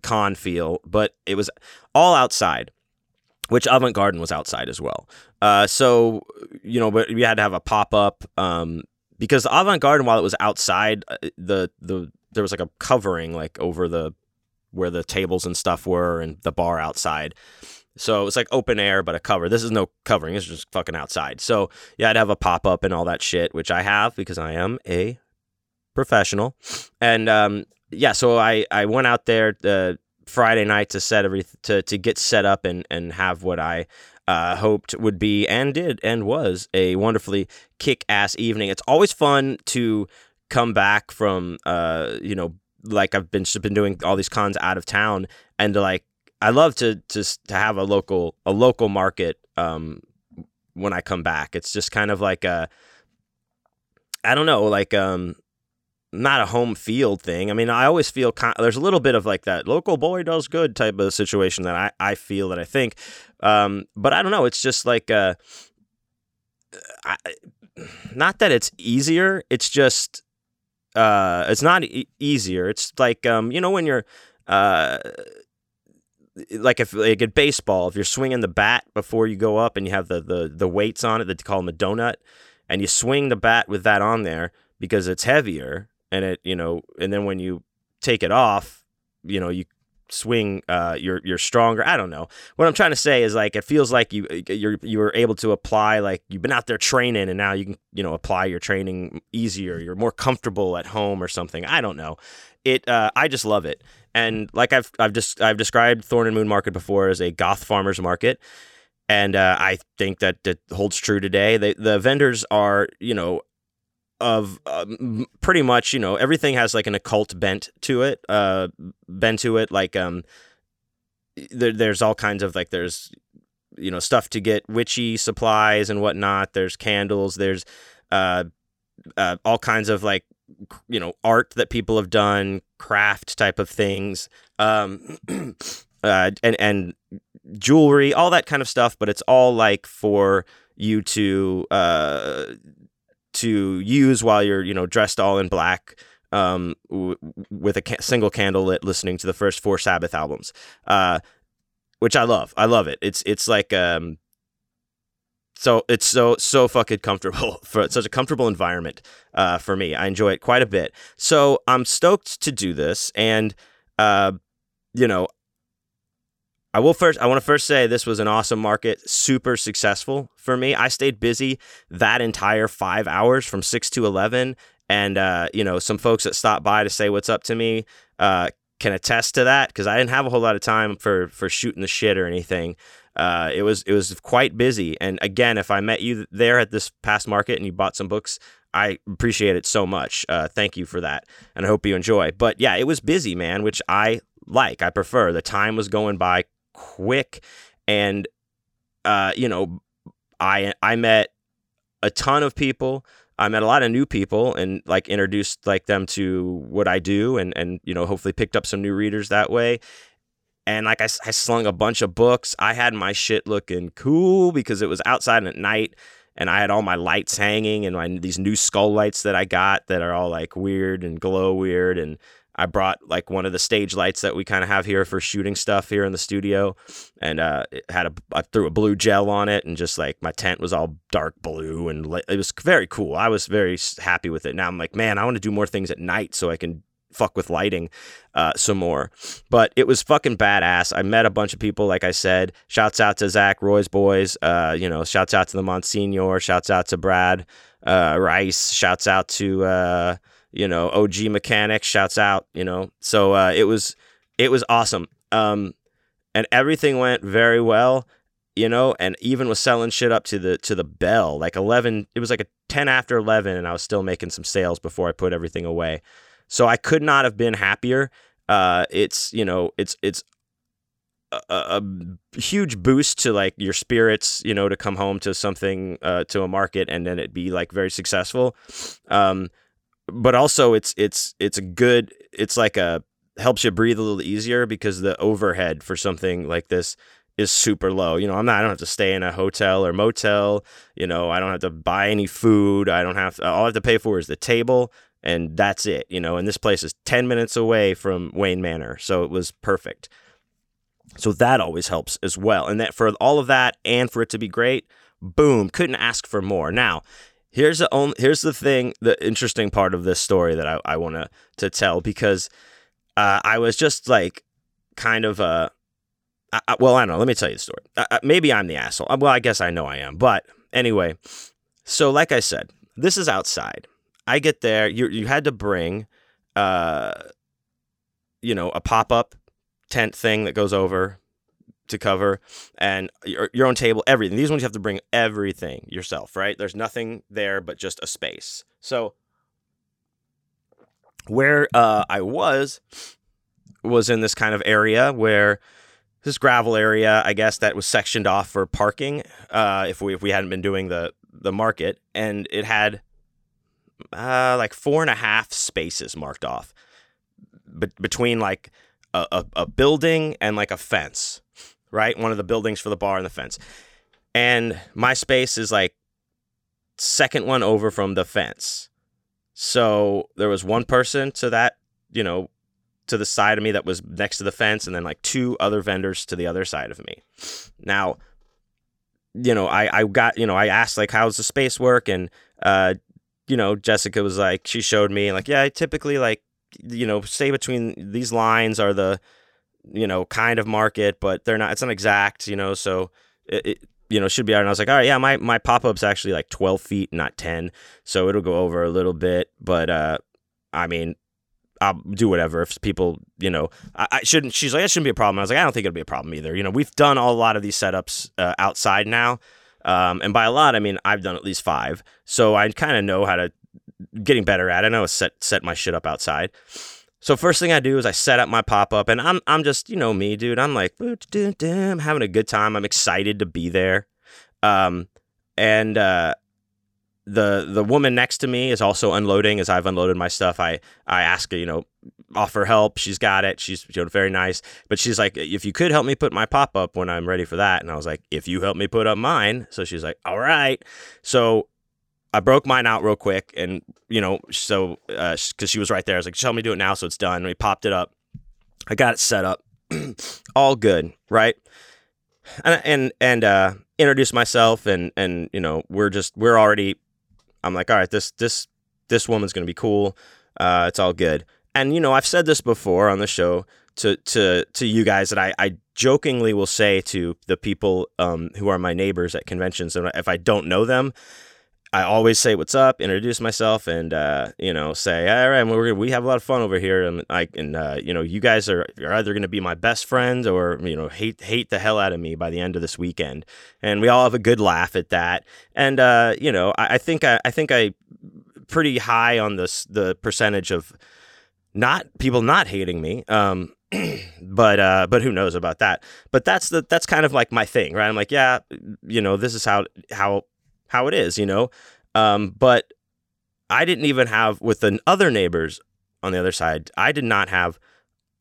con feel, but it was all outside. Which Avant Garden was outside as well. Uh, so you know, but we had to have a pop up um, because Avant Garden, while it was outside, uh, the the there was like a covering like over the where the tables and stuff were and the bar outside. So it was like open air, but a cover. This is no covering. It's just fucking outside. So yeah, I'd have a pop up and all that shit, which I have because I am a professional. And um, yeah, so I I went out there the Friday night to set every to to get set up and and have what I uh, hoped would be and did and was a wonderfully kick ass evening. It's always fun to come back from uh you know like I've been just been doing all these cons out of town and to like I love to to to have a local a local market um when I come back. It's just kind of like a I don't know like um not a home field thing. I mean, I always feel con- there's a little bit of like that local boy does good type of situation that I, I feel that I think. Um, but I don't know. It's just like, uh, I, not that it's easier. It's just, uh, it's not e- easier. It's like, um, you know, when you're, uh, like if like at baseball, if you're swinging the bat before you go up and you have the the the weights on it that they call them a donut, and you swing the bat with that on there because it's heavier and it you know and then when you take it off, you know you swing uh you're you're stronger i don't know. What i'm trying to say is like it feels like you you're you were able to apply like you've been out there training and now you can you know apply your training easier. You're more comfortable at home or something. I don't know. It uh i just love it. And like i've i've just i've described thorn and moon market before as a goth farmers market. And uh, I think that that holds true today. They, the vendors are, you know, of um, pretty much, you know, everything has like an occult bent to it, uh, bent to it. Like, um, there, there's all kinds of like, there's, you know, stuff to get witchy supplies and whatnot. There's candles. There's, uh, uh, all kinds of like, you know, art that people have done, craft type of things. Um, uh, and and jewelry, all that kind of stuff, but it's all like for you to uh, to use while you're you know dressed all in black um, w- with a ca- single candle lit, listening to the first four Sabbath albums, uh, which I love. I love it. It's it's like um, so it's so so fucking comfortable for such a comfortable environment uh, for me. I enjoy it quite a bit. So I'm stoked to do this, and uh, you know I will first I want to first say this was an awesome market, super successful for me. I stayed busy that entire 5 hours from 6 to 11 and uh, you know, some folks that stopped by to say what's up to me uh, can attest to that because I didn't have a whole lot of time for for shooting the shit or anything. Uh, it was it was quite busy, and again, if I met you there at this past market and you bought some books, I appreciate it so much. Uh, thank you for that, and I hope you enjoy. But yeah, it was busy, man, which I like. I prefer. The time was going by quick. And uh, you know i i met a ton of people. I met a lot of new people and like introduced like them to what i do and and you know hopefully picked up some new readers that way. And like I, I slung a bunch of books. I had my shit looking cool because it was outside at night and i had all my lights hanging and my these new skull lights that i got that are all like weird and glow weird and I brought like one of the stage lights that we kind of have here for shooting stuff here in the studio, and uh, it had a I threw a blue gel on it, and just like my tent was all dark blue, and it was very cool. I was very happy with it. Now I'm like, man, I want to do more things at night so I can fuck with lighting uh, some more. But it was fucking badass. I met a bunch of people, like I said. Shouts out to Zach Roy's boys. Uh, you know, shouts out to the Monsignor. Shouts out to Brad uh, Rice. Shouts out to uh, you know, OG mechanic shouts out, you know. So uh, it was it was awesome. Um, and everything went very well, you know, and even was selling shit up to the to the bell. Like 11, it was like a 10 after 11 and I was still making some sales before I put everything away. So I could not have been happier. Uh, it's, you know, it's it's a, a, huge boost to like your spirits, you know, to come home to something, uh, to a market and then it be like very successful. Um, but also it's it's it's a good it's like a helps you breathe a little easier because the overhead for something like this is super low. You know, I'm not I don't have to stay in a hotel or motel, you know, I don't have to buy any food. I don't have to, all I have to pay for is the table and that's it, you know, and this place is 10 minutes away from Wayne Manor. So it was perfect. So that always helps as well. And that for all of that and for it to be great, boom, couldn't ask for more. Now, Here's the only, here's the thing, the interesting part of this story that I, I want to to tell because uh, I was just like kind of uh, well, I don't know. Let me tell you the story. Maybe I'm the asshole. Well, I guess I know I am. But anyway, so like I said, this is outside. I get there. You you had to bring, uh, you know, a pop up tent thing that goes over to cover and your, your own table, everything. These ones you have to bring everything yourself, right? There's nothing there but just a space. So where uh, I was was in this kind of area where this gravel area, I guess that was sectioned off for parking. Uh, if we if we hadn't been doing the the market, and it had uh, like four and a half spaces marked off be- between like a, a, a building and like a fence, right? One of the buildings for the bar and the fence. And my space is like second one over from the fence. So there was one person to that, you know, to the side of me that was next to the fence, and then like two other vendors to the other side of me. Now, you know, I, I got, you know, I asked like, how's the space work? And, uh, you know, Jessica was like, she showed me like, yeah, I typically like, you know, stay between these lines are the, you know, kind of market, but they're not, it's not exact, you know, so it, it you know, should be out. And I was like, all right, yeah, my, my pop up's actually like 12 feet, not 10. So it'll go over a little bit. But, uh, I mean, I'll do whatever if people, you know, I, I shouldn't. She's like, it shouldn't be a problem. I was like, I don't think it'll be a problem either. You know, we've done a lot of these setups uh, outside now, um, and by a lot, I mean I've done at least five, so I kind of know how to getting better at. it. I know set set my shit up outside. So first thing I do is I set up my pop up, and I'm I'm just you know me, dude. I'm like, I'm having a good time. I'm excited to be there, um, and uh, the the woman next to me is also unloading as I've unloaded my stuff. I I ask you know, offer help. She's got it. She's you know, very nice. But she's like, if you could help me put my pop up when I'm ready for that. And I was like, if you help me put up mine. So she's like, all right. So I broke mine out real quick, and you know, so because uh, she was right there, I was like, help me do it now, so it's done. And we popped it up. I got it set up, all good, right? And and and uh, introduced myself, and and you know, we're just we're already I'm like, all right, this this this woman's gonna be cool. Uh, it's all good. And you know, I've said this before on the show to to to you guys that I, I jokingly will say to the people um, who are my neighbors at conventions, and if I don't know them, I always say what's up, introduce myself, and uh, you know say all right, we're we have a lot of fun over here, and I and uh, you know you guys are you're either going to be my best friends or you know hate hate the hell out of me by the end of this weekend, and we all have a good laugh at that, and uh, you know I, I think I, I think I pretty high on this the percentage of not people not hating me. Um, but uh, but who knows about that? But that's the that's kind of like my thing, right? I'm like, yeah, you know, this is how how how it is, you know. Um, but I didn't even have with the other neighbors on the other side. I did not have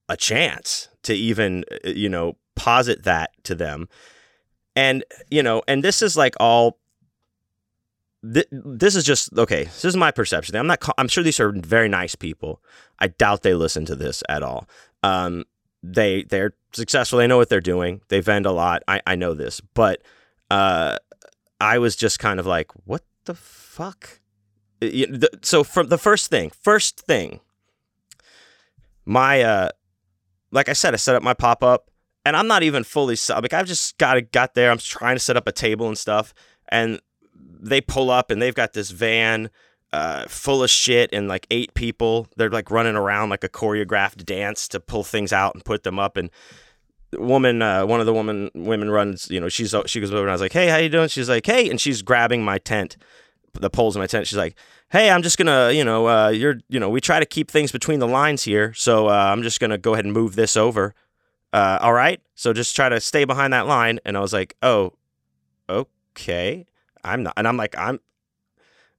a chance to even uh, you know posit that to them, and you know, and this is like all. Th- this is just okay. This is my perception. I'm not. I'm sure these are very nice people. I doubt they listen to this at all. Um, they they're successful. They know what they're doing. They vend a lot. I I know this, but uh, I was just kind of like, what the fuck? So from the first thing, first thing, my uh, like I said, I set up my pop up, and I'm not even fully. Like I've just got got there. I'm trying to set up a table and stuff, and they pull up and they've got this van uh, full of shit and like eight people. They're like running around like a choreographed dance to pull things out and put them up and woman, uh, one of the woman women runs. You know, she's she goes over and I was like, "Hey, how you doing?" She's like, "Hey," and she's grabbing my tent, the poles in my tent. She's like, "Hey, I'm just gonna, you know, uh, you're, you know, we try to keep things between the lines here, so uh, I'm just gonna go ahead and move this over. Uh, all right, so just try to stay behind that line." And I was like, "Oh, okay." I'm not, and I'm like, I'm,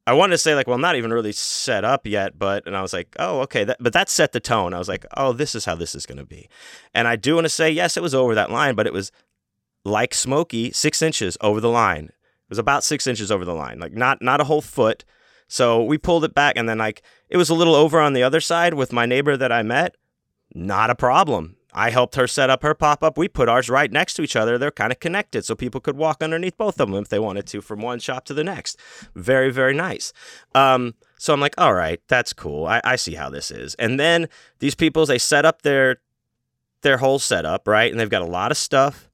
I wanted to say like, well, not even really set up yet, but and I was like, oh, okay, that, but that set the tone. I was like, oh, this is how this is going to be, and I do want to say, yes, it was over that line, but it was like Smokey, six inches over the line. It was about six inches over the line, like not not a whole foot. So we pulled it back, and then like it was a little over on the other side with my neighbor that I met. Not a problem. I helped her set up her pop up. We put ours right next to each other. They're kind of connected, so people could walk underneath both of them if they wanted to from one shop to the next. Very, very nice. Um, so I'm like, all right, that's cool. I, I see how this is. And then these people, they set up their their whole setup, right? And they've got a lot of stuff.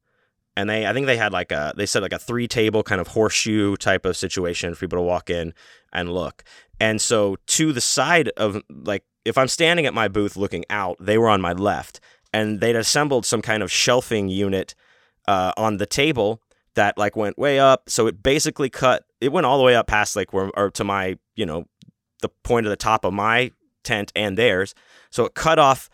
And they, I think they had like a, they said like a three table kind of horseshoe type of situation for people to walk in and look. And so to the side of like, if I'm standing at my booth looking out, they were on my left and they'd assembled some kind of shelving unit uh, on the table that like went way up. So it basically cut. It went all the way up past like where or to my you know the point of the top of my tent and theirs. So it cut off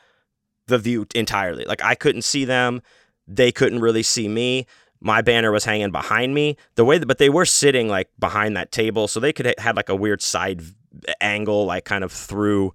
the view entirely. Like I couldn't see them. They couldn't really see me. My banner was hanging behind me. The way that, but they were sitting like behind that table, so they could ha- had like a weird side angle, like kind of through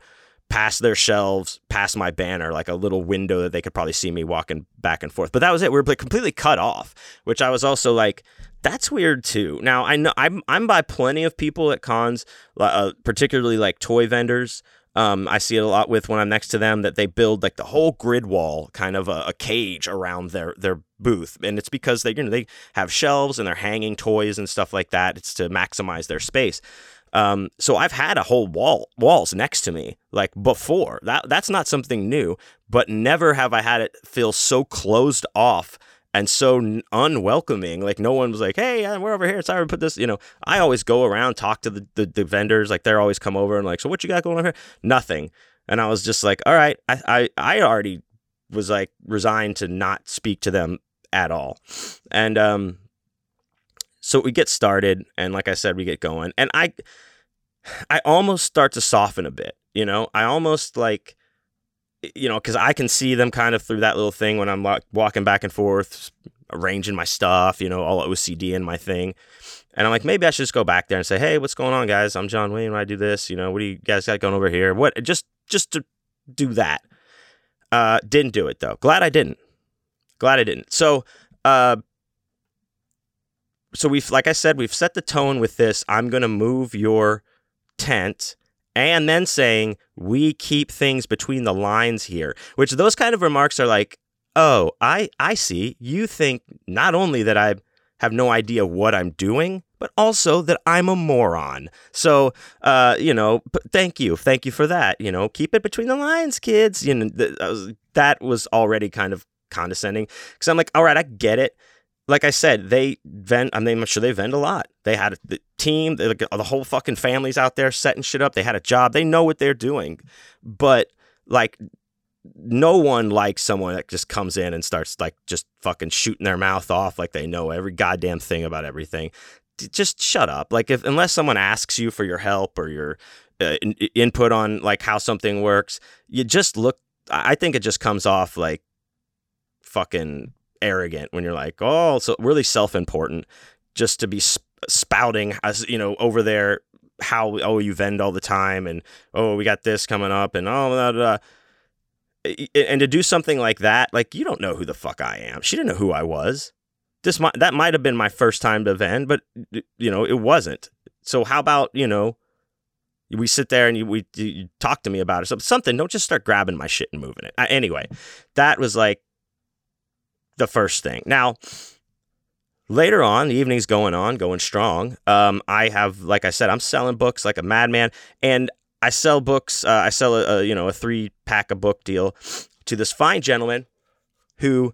past their shelves, past my banner, like a little window that they could probably see me walking back and forth. But that was it. We were completely cut off, which I was also like, that's weird too. Now I know I'm I'm by plenty of people at cons, uh, particularly like toy vendors. Um, I see it a lot with when I'm next to them that they build like the whole grid wall, kind of a, a cage around their their booth, and it's because they you know they have shelves and they're hanging toys and stuff like that. It's to maximize their space. Um, so I've had a whole wall walls next to me like before. That that's not something new, but never have I had it feel so closed off and so unwelcoming. Like no one was like, "Hey, we're over here. Sorry, we put this." You know, I always go around talk to the, the the vendors. Like they're always come over and like, "So what you got going on here?" Nothing. And I was just like, "All right, I I, I already was like resigned to not speak to them at all." And um, so we get started, and like I said, we get going, and I I almost start to soften a bit. You know, I almost like you know, because I can see them kind of through that little thing when I'm like walking back and forth, arranging my stuff, you know, all OCD in my thing. And I'm like, maybe I should just go back there and say, hey, what's going on, guys? I'm John Wayne. I do this. You know, what do you guys got going over here? What? Just, just to do that. Uh, didn't do it though. Glad I didn't. Glad I didn't. So, uh, so we've, like I said, we've set the tone with this. I'm gonna move your tent and then saying we keep things between the lines here which those kind of remarks are like oh i i see. You think not only that i have no idea what i'm doing but also that i'm a moron. So uh you know thank you. Thank you for that you know. Keep it between the lines kids. You know th- that was already kind of condescending because i'm like all right i get it like I said, they vend. I mean, I'm sure they vend a lot. They had the team, like, the whole fucking families out there setting shit up. They had a job. They know what they're doing. But like, no one likes someone that just comes in and starts like just fucking shooting their mouth off like they know every goddamn thing about everything. Just shut up. Like, if unless someone asks you for your help or your uh, in- input on like how something works, you just look. I think it just comes off like fucking arrogant when you're like, oh, so really self-important, just to be sp- spouting as you know over there how oh you vend all the time and oh we got this coming up and oh blah. and to do something like that, like you don't know who the fuck I am. She didn't know who I was. This might that might have been my first time to vend, but you know it wasn't. So how about you know we sit there and you we you talk to me about it. Something. Don't just start grabbing my shit and moving it. Uh, anyway, that was like the first thing. Now, later on, the evening's going on, going strong. Um, I have, like I said, I'm selling books like a madman, and I sell books. Uh, I sell a, a you know a three pack a book deal to this fine gentleman who,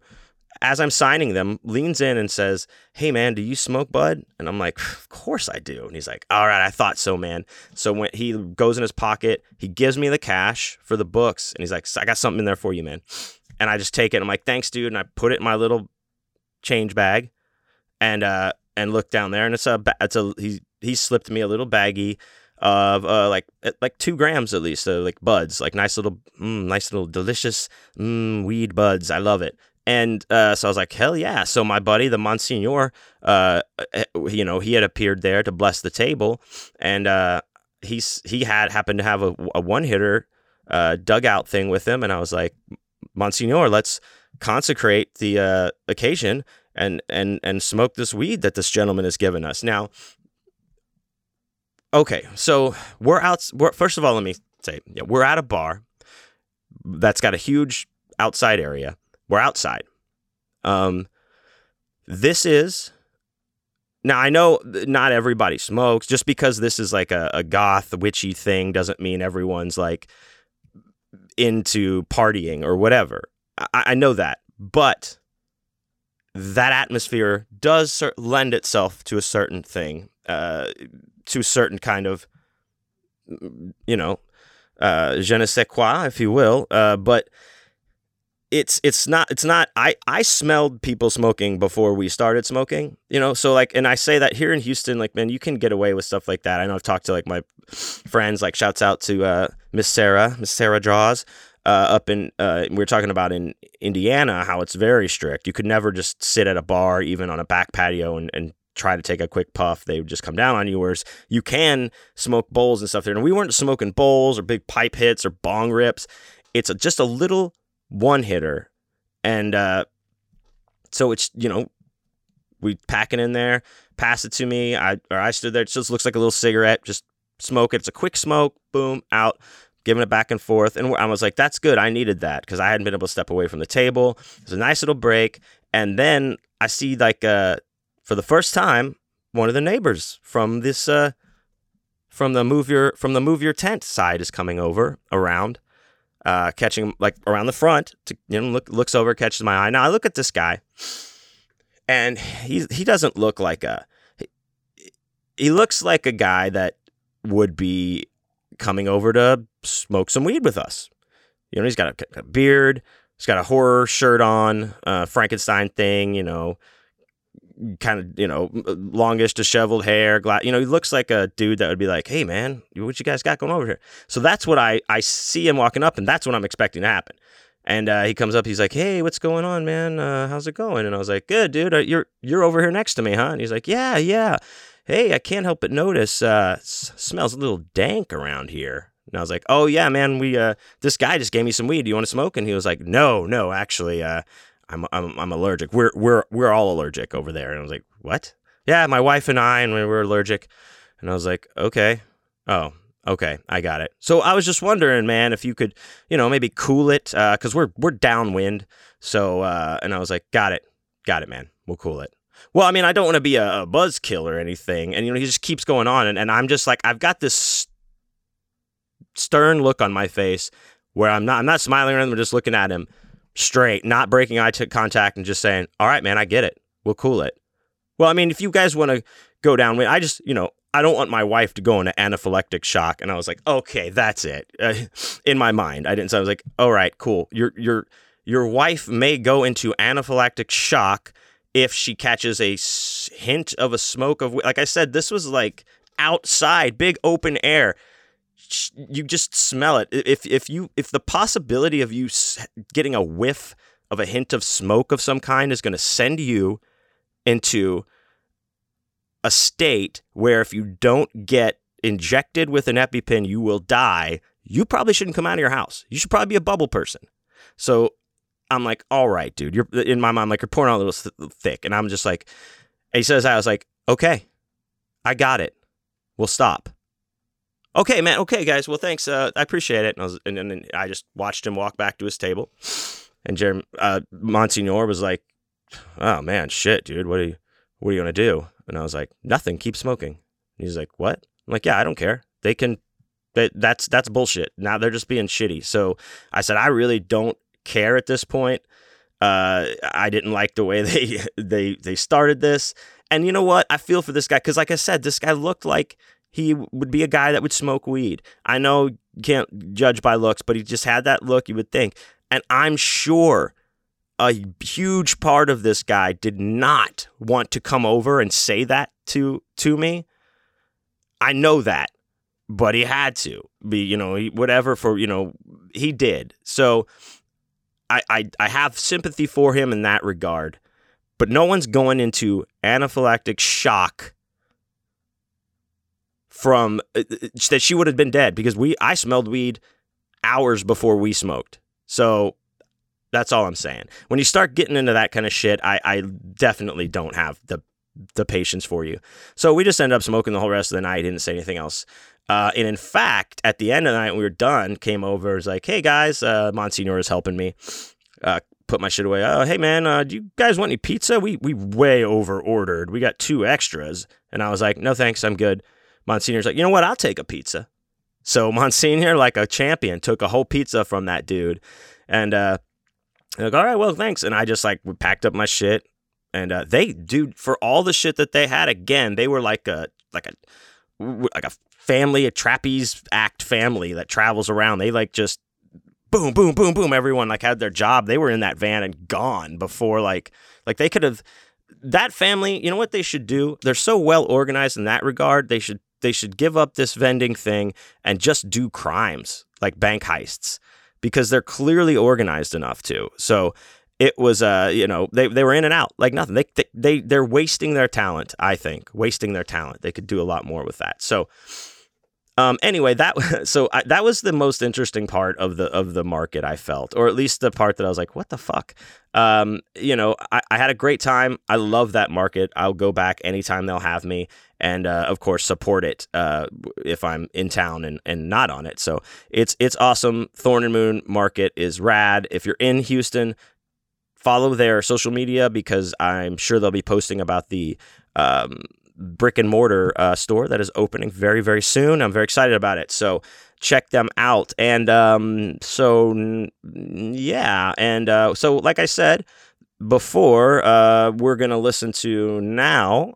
as I'm signing them, leans in and says, "Hey man, do you smoke bud?" And I'm like, "Of course I do." And he's like, "All right, I thought so, man." So when he goes in his pocket, he gives me the cash for the books, and he's like, "I got something in there for you, man." And I just take it. I'm like, "Thanks, dude." And I put it in my little change bag, and uh, and look down there, and it's a it's a he he slipped me a little baggie of uh like uh, like two grams at least, uh, like buds, like nice little, mm, nice little delicious mm, weed buds. I love it. And uh, so I was like, hell yeah. So my buddy, the Monsignor, uh, uh, you know, he had appeared there to bless the table, and uh, he's he had happened to have a, a one hitter uh, dugout thing with him, and I was like, Monsignor, let's consecrate the uh, occasion and and and smoke this weed that this gentleman has given us. Now, okay, so we're out. We're, first of all, let me say, yeah, we're at a bar that's got a huge outside area. We're outside. Um, this is now I know not everybody smokes. Just because this is like a, a goth witchy thing doesn't mean everyone's like into partying or whatever. I, I know that, but that atmosphere does lend itself to a certain thing, uh, to a certain kind of, you know, uh, je ne sais quoi, if you will. Uh, but it's it's not it's not. I I smelled people smoking before we started smoking. You know, so like, and I say that here in Houston, like, man, you can get away with stuff like that. I know I've talked to like my friends, like, shouts out to uh, Miss Sarah, Miss Sarah Draws uh, up in uh, we are talking about in Indiana how it's very strict. You could never just sit at a bar, even on a back patio, and, and try to take a quick puff, they would just come down on you. Whereas you can smoke bowls and stuff there. And we weren't smoking bowls or big pipe hits or bong rips. It's a, just a little one hitter. And uh, so it's, you know, we pack it in there, pass it to me. I or I stood there. It just looks like a little cigarette. Just smoke it. It's a quick smoke. Boom, out. Giving it back and forth, and I was like, "That's good. I needed that because I hadn't been able to step away from the table." It's a nice little break, and then I see like uh, for the first time, one of the neighbors from this uh, from the move your from the move your tent side is coming over around, uh, catching like around the front. To, you know, look looks over, catches my eye. Now I look at this guy, and he he doesn't look like a he, he looks like a guy that would be coming over to smoke some weed with us. You know, he's got a, a beard, he's got a horror shirt on, uh, Frankenstein thing, you know, kind of, you know, longish disheveled hair, gla- you know, he looks like a dude that would be like, "Hey man, what you guys got going over here?" So that's what I I see him walking up and that's what I'm expecting to happen. And uh, he comes up. He's like, "Hey, what's going on, man? Uh, how's it going?" And I was like, "Good, dude. Uh, you're you're over here next to me, huh?" And he's like, "Yeah, yeah. Hey, I can't help but notice. Uh, smells a little dank around here." And I was like, "Oh yeah, man. We uh, this guy just gave me some weed. Do you want to smoke?" And he was like, "No, no. Actually, uh, I'm I'm I'm allergic. We're we're we're all allergic over there." And I was like, "What?" Yeah, my wife and I, and we were allergic. And I was like, "Okay. Oh, Okay, I got it. So I was just wondering, man, if you could, you know, maybe cool it, because we're we're downwind. So, uh, and I was like, got it, got it, man. We'll cool it. Well, I mean, I don't want to be a, a buzzkill or anything, and you know, he just keeps going on, and, and I'm just like, I've got this stern look on my face where I'm not, I'm not smiling at him, I'm just looking at him straight, not breaking eye contact, and just saying, all right, man, I get it. We'll cool it. Well, I mean, if you guys want to go downwind, I just, you know, I don't want my wife to go into anaphylactic shock. And I was like, okay, that's it. Uh, in my mind, I didn't. So I was like, all right, cool. Your your your wife may go into anaphylactic shock if she catches a hint of a smoke of. Like I said, this was like outside, big open air. You just smell it. If if you if the possibility of you getting a whiff of a hint of smoke of some kind is going to send you into a state where if you don't get injected with an EpiPen, you will die, you probably shouldn't come out of your house. You should probably be a bubble person. So I'm like, all right, dude. You're in my mind, like you're pouring out a little th- thick, and I'm just like, he says, I was like, okay, I got it. We'll stop. Okay, man. Okay, guys. Well, thanks. Uh, I appreciate it. And, I was, and then I just watched him walk back to his table, and Jeremy, uh, Monsignor was like, "Oh man, shit, dude. What are you, what are you gonna do?" And I was like, nothing, keep smoking. And he's like, what? I'm like, yeah, I don't care. They can, that, that's, that's bullshit. Now they're just being shitty. So I said, I really don't care at this point. Uh, I didn't like the way they, they, they started this. And you know what? I feel for this guy. Cause like I said, this guy looked like he would be a guy that would smoke weed. I know you can't judge by looks, but he just had that look you would think. And I'm sure a huge part of this guy did not want to come over and say that to to me. I know that, but he had to be, you know, whatever for, you know, he did. So I, I I have sympathy for him in that regard, but no one's going into anaphylactic shock from uh, that she would have been dead because we I smelled weed hours before we smoked. So that's all I'm saying. When you start getting into that kind of shit, I, I definitely don't have the the patience for you. So we just ended up smoking the whole rest of the night. Didn't say anything else. Uh, and in fact, at the end of the night, we were done, came over, was like, "Hey guys, uh, Monsignor is helping me uh, put my shit away. Oh, hey man, uh, do you guys want any pizza? We we way over ordered. We got two extras." And I was like, "No thanks, I'm good." Monsignor's like, "You know what? I'll take a pizza." So Monsignor, like a champion, took a whole pizza from that dude, and uh, like, all right, well, thanks. And I just like packed up my shit, and uh, they, dude, for all the shit that they had, again, they were like a like a like a family, a trapeze act family that travels around. They like just boom, boom, boom, boom. Everyone like had their job. They were in that van and gone before like like they could have. That family, you know what they should do? They're so well organized in that regard. They should they should give up this vending thing and just do crimes like bank heists because they're clearly organized enough to. So it was uh you know they, they were in and out like nothing. They, they they they're wasting their talent i think wasting their talent. They could do a lot more with that. So um anyway that so I, that was the most interesting part of the of the market i felt or at least the part that i was like what the fuck? Um you know i, I had a great time. I love that market. I'll go back anytime they'll have me and uh, of course support it uh, if i'm in town and, and not on it. So it's it's awesome. Thorn and moon market is rad. If you're in houston follow their social media because I'm sure they'll be posting about the um, brick and mortar uh, store that is opening very, very soon. I'm very excited about it. So check them out. And um, so, yeah. And uh, so, like I said before, uh, we're going to listen to now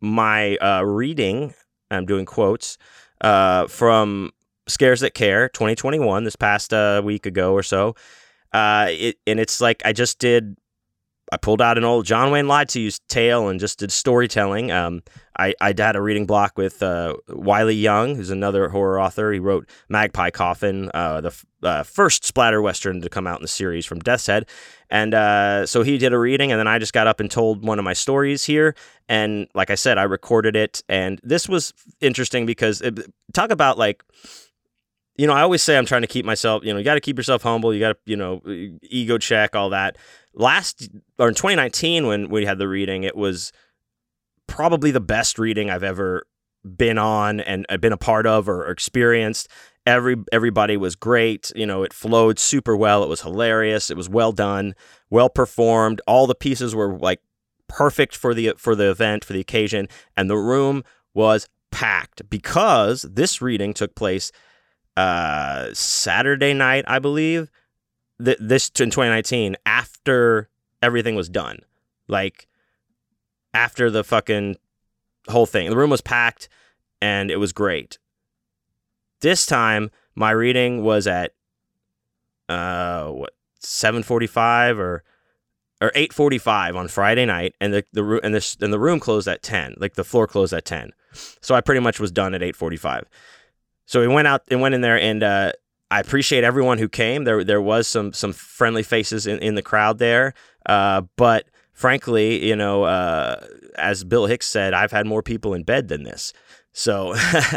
my uh, reading. I'm doing quotes uh, from Scares That Care 2021, this past uh, week ago or so. It, and it's like I just did. I pulled out an old John Wayne lied to you's tale and just did storytelling. Um, I I had a reading block with uh, Wiley Young, who's another horror author. He wrote Magpie Coffin, uh, the f- uh, first splatter western to come out in the series from Death's Head, and uh, so he did a reading, and then I just got up and told one of my stories here. And like I said, I recorded it, and this was interesting because it, talk about like you know, I always say I'm trying to keep myself, you know, you got to keep yourself humble. You got to, you know, ego check, all that. Last, or in 2019, when we had the reading, it was probably the best reading I've ever been on and uh, been a part of or, or experienced. Every everybody was great. You know, it flowed super well. It was hilarious. It was well done, well performed. All the pieces were like perfect for the for the event for the occasion, and the room was packed because this reading took place uh, Saturday night, I believe. Th- this in 2019, after everything was done, like after the fucking whole thing, the room was packed and it was great. This time, my reading was at uh what 7:45 or or 8:45 on Friday night, and the the room and this and the room closed at 10, like the floor closed at 10. So I pretty much was done at 8:45. So we went out and went in there, and uh, I appreciate everyone who came. There there was some some friendly faces in, in the crowd there, uh, but frankly, you know, uh, as Bill Hicks said, I've had more people in bed than this. So,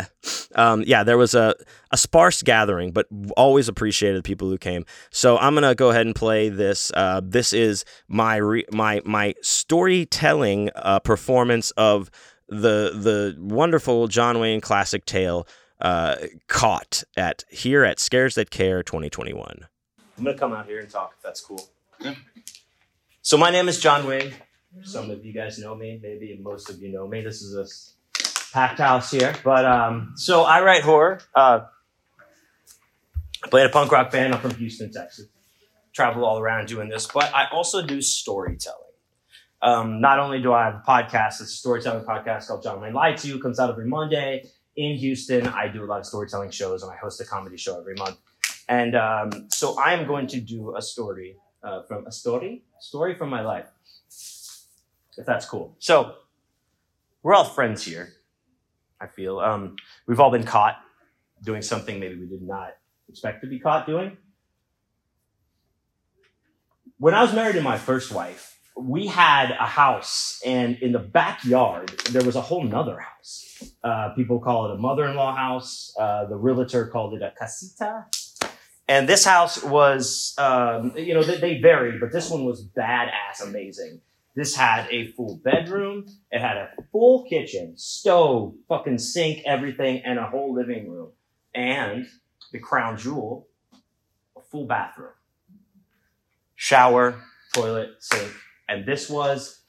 um, yeah, there was a, a sparse gathering, but always appreciated the people who came. So I'm gonna go ahead and play this. Uh, this is my re- my my storytelling uh, performance of the the wonderful John Wayne classic tale, uh, "Caught" at here at Scares That Care 2021. I'm gonna come out here and talk if that's cool. So my name is John Wayne. Some of you guys know me, maybe most of you know me. This is a packed house here, but um, so I write horror. Uh, I played a punk rock band. I'm from Houston, Texas. Travel all around doing this, but I also do storytelling. Um, not only do I have a podcast, it's a storytelling podcast called John Wayne Lied to You. It comes out every Monday in Houston. I do a lot of storytelling shows, and I host a comedy show every month. And um, so I am going to do a story uh, from a story, story from my life, if that's cool. So we're all friends here. I feel um, we've all been caught doing something maybe we did not expect to be caught doing. When I was married to my first wife, we had a house, and in the backyard there was a whole nother house. Uh, people call it a mother-in-law house. Uh, the realtor called it a casita. And this house was, um, you know, they, they varied, but this one was badass amazing. This had a full bedroom. It had a full kitchen, stove, fucking sink, everything, and a whole living room. And the crown jewel, a full bathroom, shower, toilet, sink. And this was,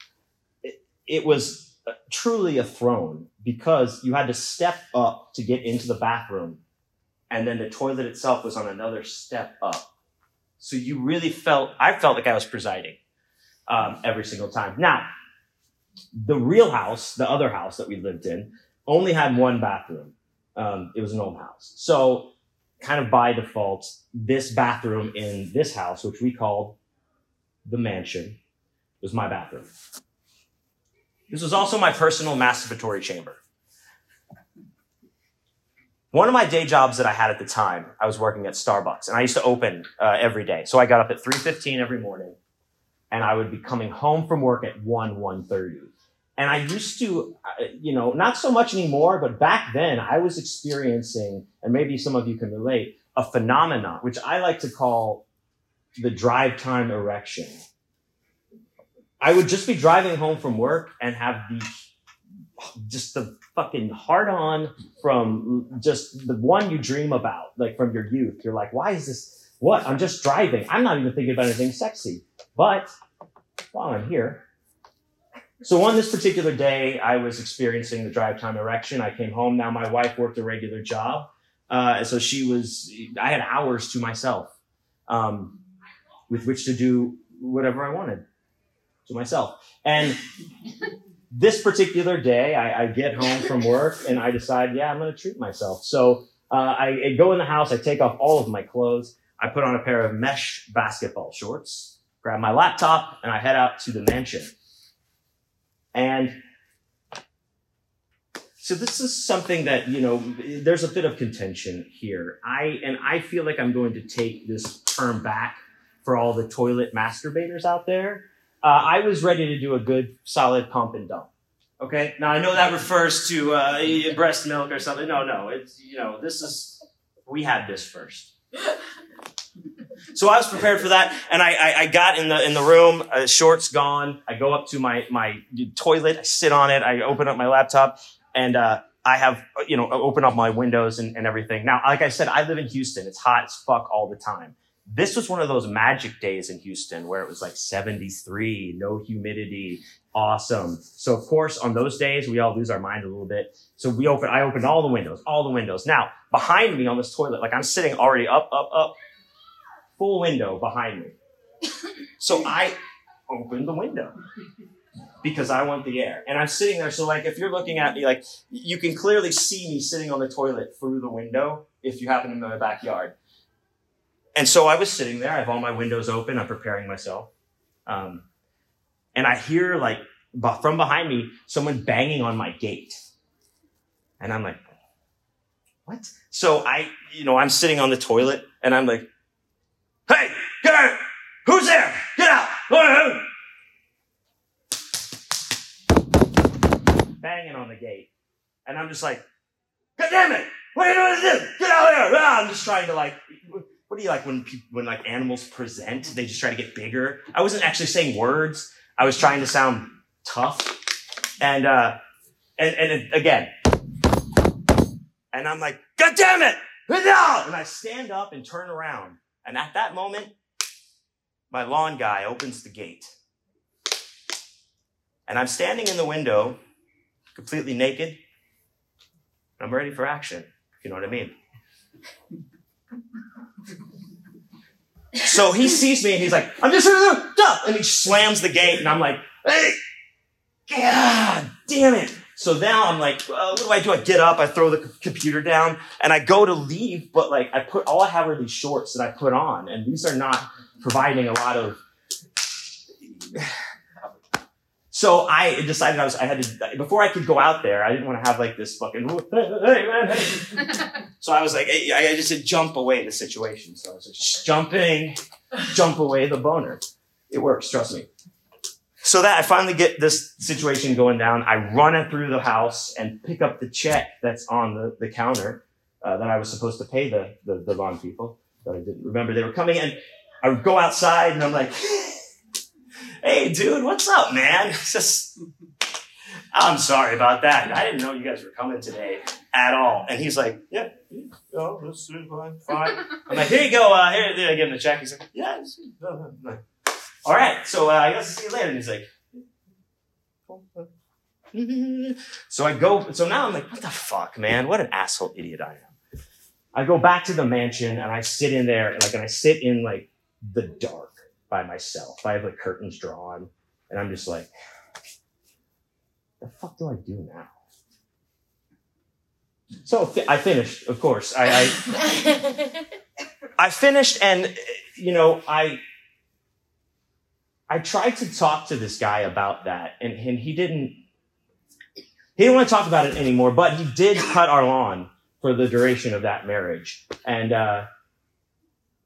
it, it was truly a throne because you had to step up to get into the bathroom. And then the toilet itself was on another step up. So you really felt, I felt like I was presiding um, every single time. Now, the real house, the other house that we lived in, only had one bathroom. Um, it was an old house. So, kind of by default, this bathroom in this house, which we called the mansion, was my bathroom. This was also my personal masturbatory chamber. One of my day jobs that I had at the time, I was working at Starbucks, and I used to open uh, every day. So I got up at 3:15 every morning, and I would be coming home from work at 1, 1.30. And I used to, uh, you know, not so much anymore, but back then I was experiencing, and maybe some of you can relate, a phenomenon, which I like to call the drive time erection. I would just be driving home from work and have the just the fucking hard on from just the one you dream about, like from your youth. You're like, why is this? What? I'm just driving. I'm not even thinking about anything sexy. But while I'm here, so on this particular day, I was experiencing the drive time erection. I came home. Now my wife worked a regular job, uh, so she was. I had hours to myself, um, with which to do whatever I wanted to myself. And this particular day, I, I get home from work and I decide, yeah, I'm going to treat myself. So uh, I, I go in the house. I take off all of my clothes. I put on a pair of mesh basketball shorts, grab my laptop, and I head out to the mansion. And so this is something that, you know, there's a bit of contention here. I, and I feel like I'm going to take this term back for all the toilet masturbators out there. Uh, I was ready to do a good solid pump and dump. Okay. Now I know that refers to uh, breast milk or something. No, no. It's, you know, this is, we had this first. So I was prepared for that, and I, I, I got in the in the room. Uh, shorts gone. I go up to my my toilet. I sit on it. I open up my laptop, and uh, I have you know open up my windows and, and everything. Now, like I said, I live in Houston. It's hot as fuck all the time. This was one of those magic days in Houston where it was like 73, no humidity, awesome. So of course, on those days, we all lose our mind a little bit. So we open, I opened all the windows, all the windows. Now, behind me on this toilet, like I'm sitting already up, up, up, full window behind me. So I opened the window because I want the air. And I'm sitting there. So like, if you're looking at me, like you can clearly see me sitting on the toilet through the window if you happen to be in my backyard. And so I was sitting there. I have all my windows open. I'm preparing myself. Um, and I hear like from behind me, someone banging on my gate. And I'm like, what? So I, you know, I'm sitting on the toilet and I'm like, hey, get out. Who's there? Get out. Who? Banging on the gate. And I'm just like, God damn it. What are you doing? Get out of here. Ah, I'm just trying to like, what do you like when people, when like animals present? They just try to get bigger. I wasn't actually saying words. I was trying to sound tough. And, uh, and, and again, and I'm like, God damn it! And I stand up and turn around. And at that moment, my lawn guy opens the gate. And I'm standing in the window, completely naked. I'm ready for action, you know what I mean. So he sees me and he's like, I'm just do and he slams the gate and I'm like, hey, God damn it. So now I'm like, well, what do I do? I get up, I throw the computer down, and I go to leave, but like I put all I have are these shorts that I put on, and these are not providing a lot of. So I decided I was I had to before I could go out there, I didn't want to have like this fucking hey man hey. So I was like, hey, I just said jump away the situation. So I was just jumping, jump away the boner. It works, trust me. So that I finally get this situation going down. I run it through the house and pick up the check that's on the, the counter uh, that I was supposed to pay the, the, the lawn people that I didn't remember they were coming. And I would go outside and I'm like, hey, dude, what's up, man? Just, I'm sorry about that. I didn't know you guys were coming today at all. And he's like, yeah, yeah, oh, this is fine, fine. I'm like, here you go. Uh, here, there, give him the check. He's like, yeah, all right. So uh, I guess I'll see you later. And he's like, so I go, so now I'm like, what the fuck, man? What an asshole idiot I am. I go back to the mansion and I sit in there, and like, and I sit in like the dark by myself. I have like curtains drawn and I'm just like, the fuck do I do now? So fi- I finished, of course. I, I, I finished and, you know, I, I tried to talk to this guy about that and, and he didn't, he didn't want to talk about it anymore, but he did cut our lawn for the duration of that marriage. And, uh,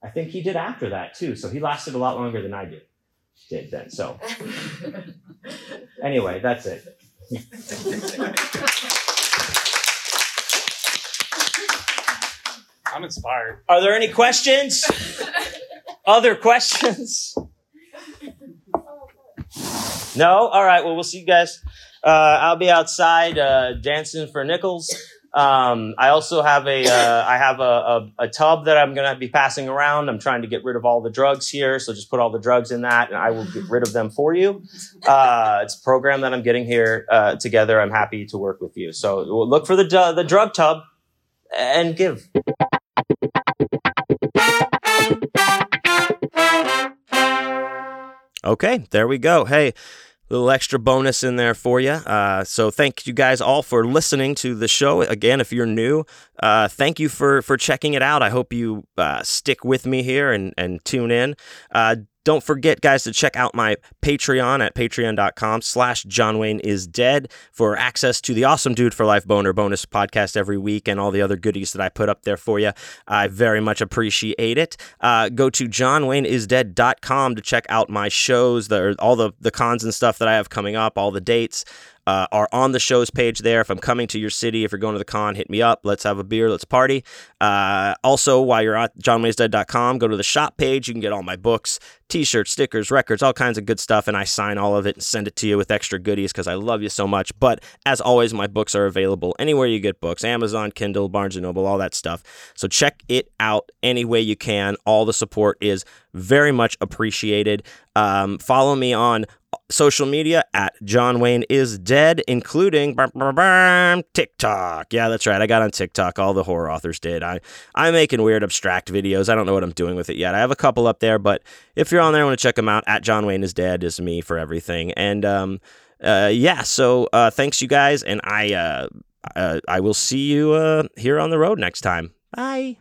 I think he did after that too. So he lasted a lot longer than I did. did then. So anyway, that's it. I'm inspired. Are there any questions? Other questions? No? All right. Well, we'll see you guys. Uh, I'll be outside uh, dancing for nickels. Um, I also have a uh, I have a, a, a tub that I'm gonna be passing around. I'm trying to get rid of all the drugs here, so just put all the drugs in that, and I will get rid of them for you. Uh, it's a program that I'm getting here uh, together. I'm happy to work with you. So look for the the drug tub and give. Okay, there we go. Hey, little extra bonus in there for you. Uh, so thank you guys all for listening to the show. Again, if you're new, uh, thank you for for checking it out. I hope you uh, stick with me here and and tune in. Don't forget, guys, to check out my Patreon at patreon.com slash John Wayne is dead for access to the awesome Dude for Life Boner bonus podcast every week and all the other goodies that I put up there for you. I very much appreciate it. Uh, go to johnwayneisdead.com to check out my shows, the, all the, the cons and stuff that I have coming up, all the dates uh, are on the show's page there. If I'm coming to your city, if you're going to the con, hit me up. Let's have a beer. Let's party. Uh, also, while you're at johnwaysdead.com, go to the shop page. You can get all my books, t-shirts, stickers, records, all kinds of good stuff, and I sign all of it and send it to you with extra goodies because I love you so much. But as always, my books are available anywhere you get books: Amazon, Kindle, Barnes and Noble, all that stuff. So check it out any way you can. All the support is very much appreciated. Um, follow me on social media at John Wayne is dead, including TikTok. Yeah, that's right. I got on TikTok. All the horror authors did. I I'm making weird abstract videos. I don't know what I'm doing with it yet. I have a couple up there, but if you're on there, I want to check them out. At John Wayne is dead is me for everything. And um, uh, yeah. So uh, thanks you guys, and I uh, uh I will see you uh here on the road next time. Bye.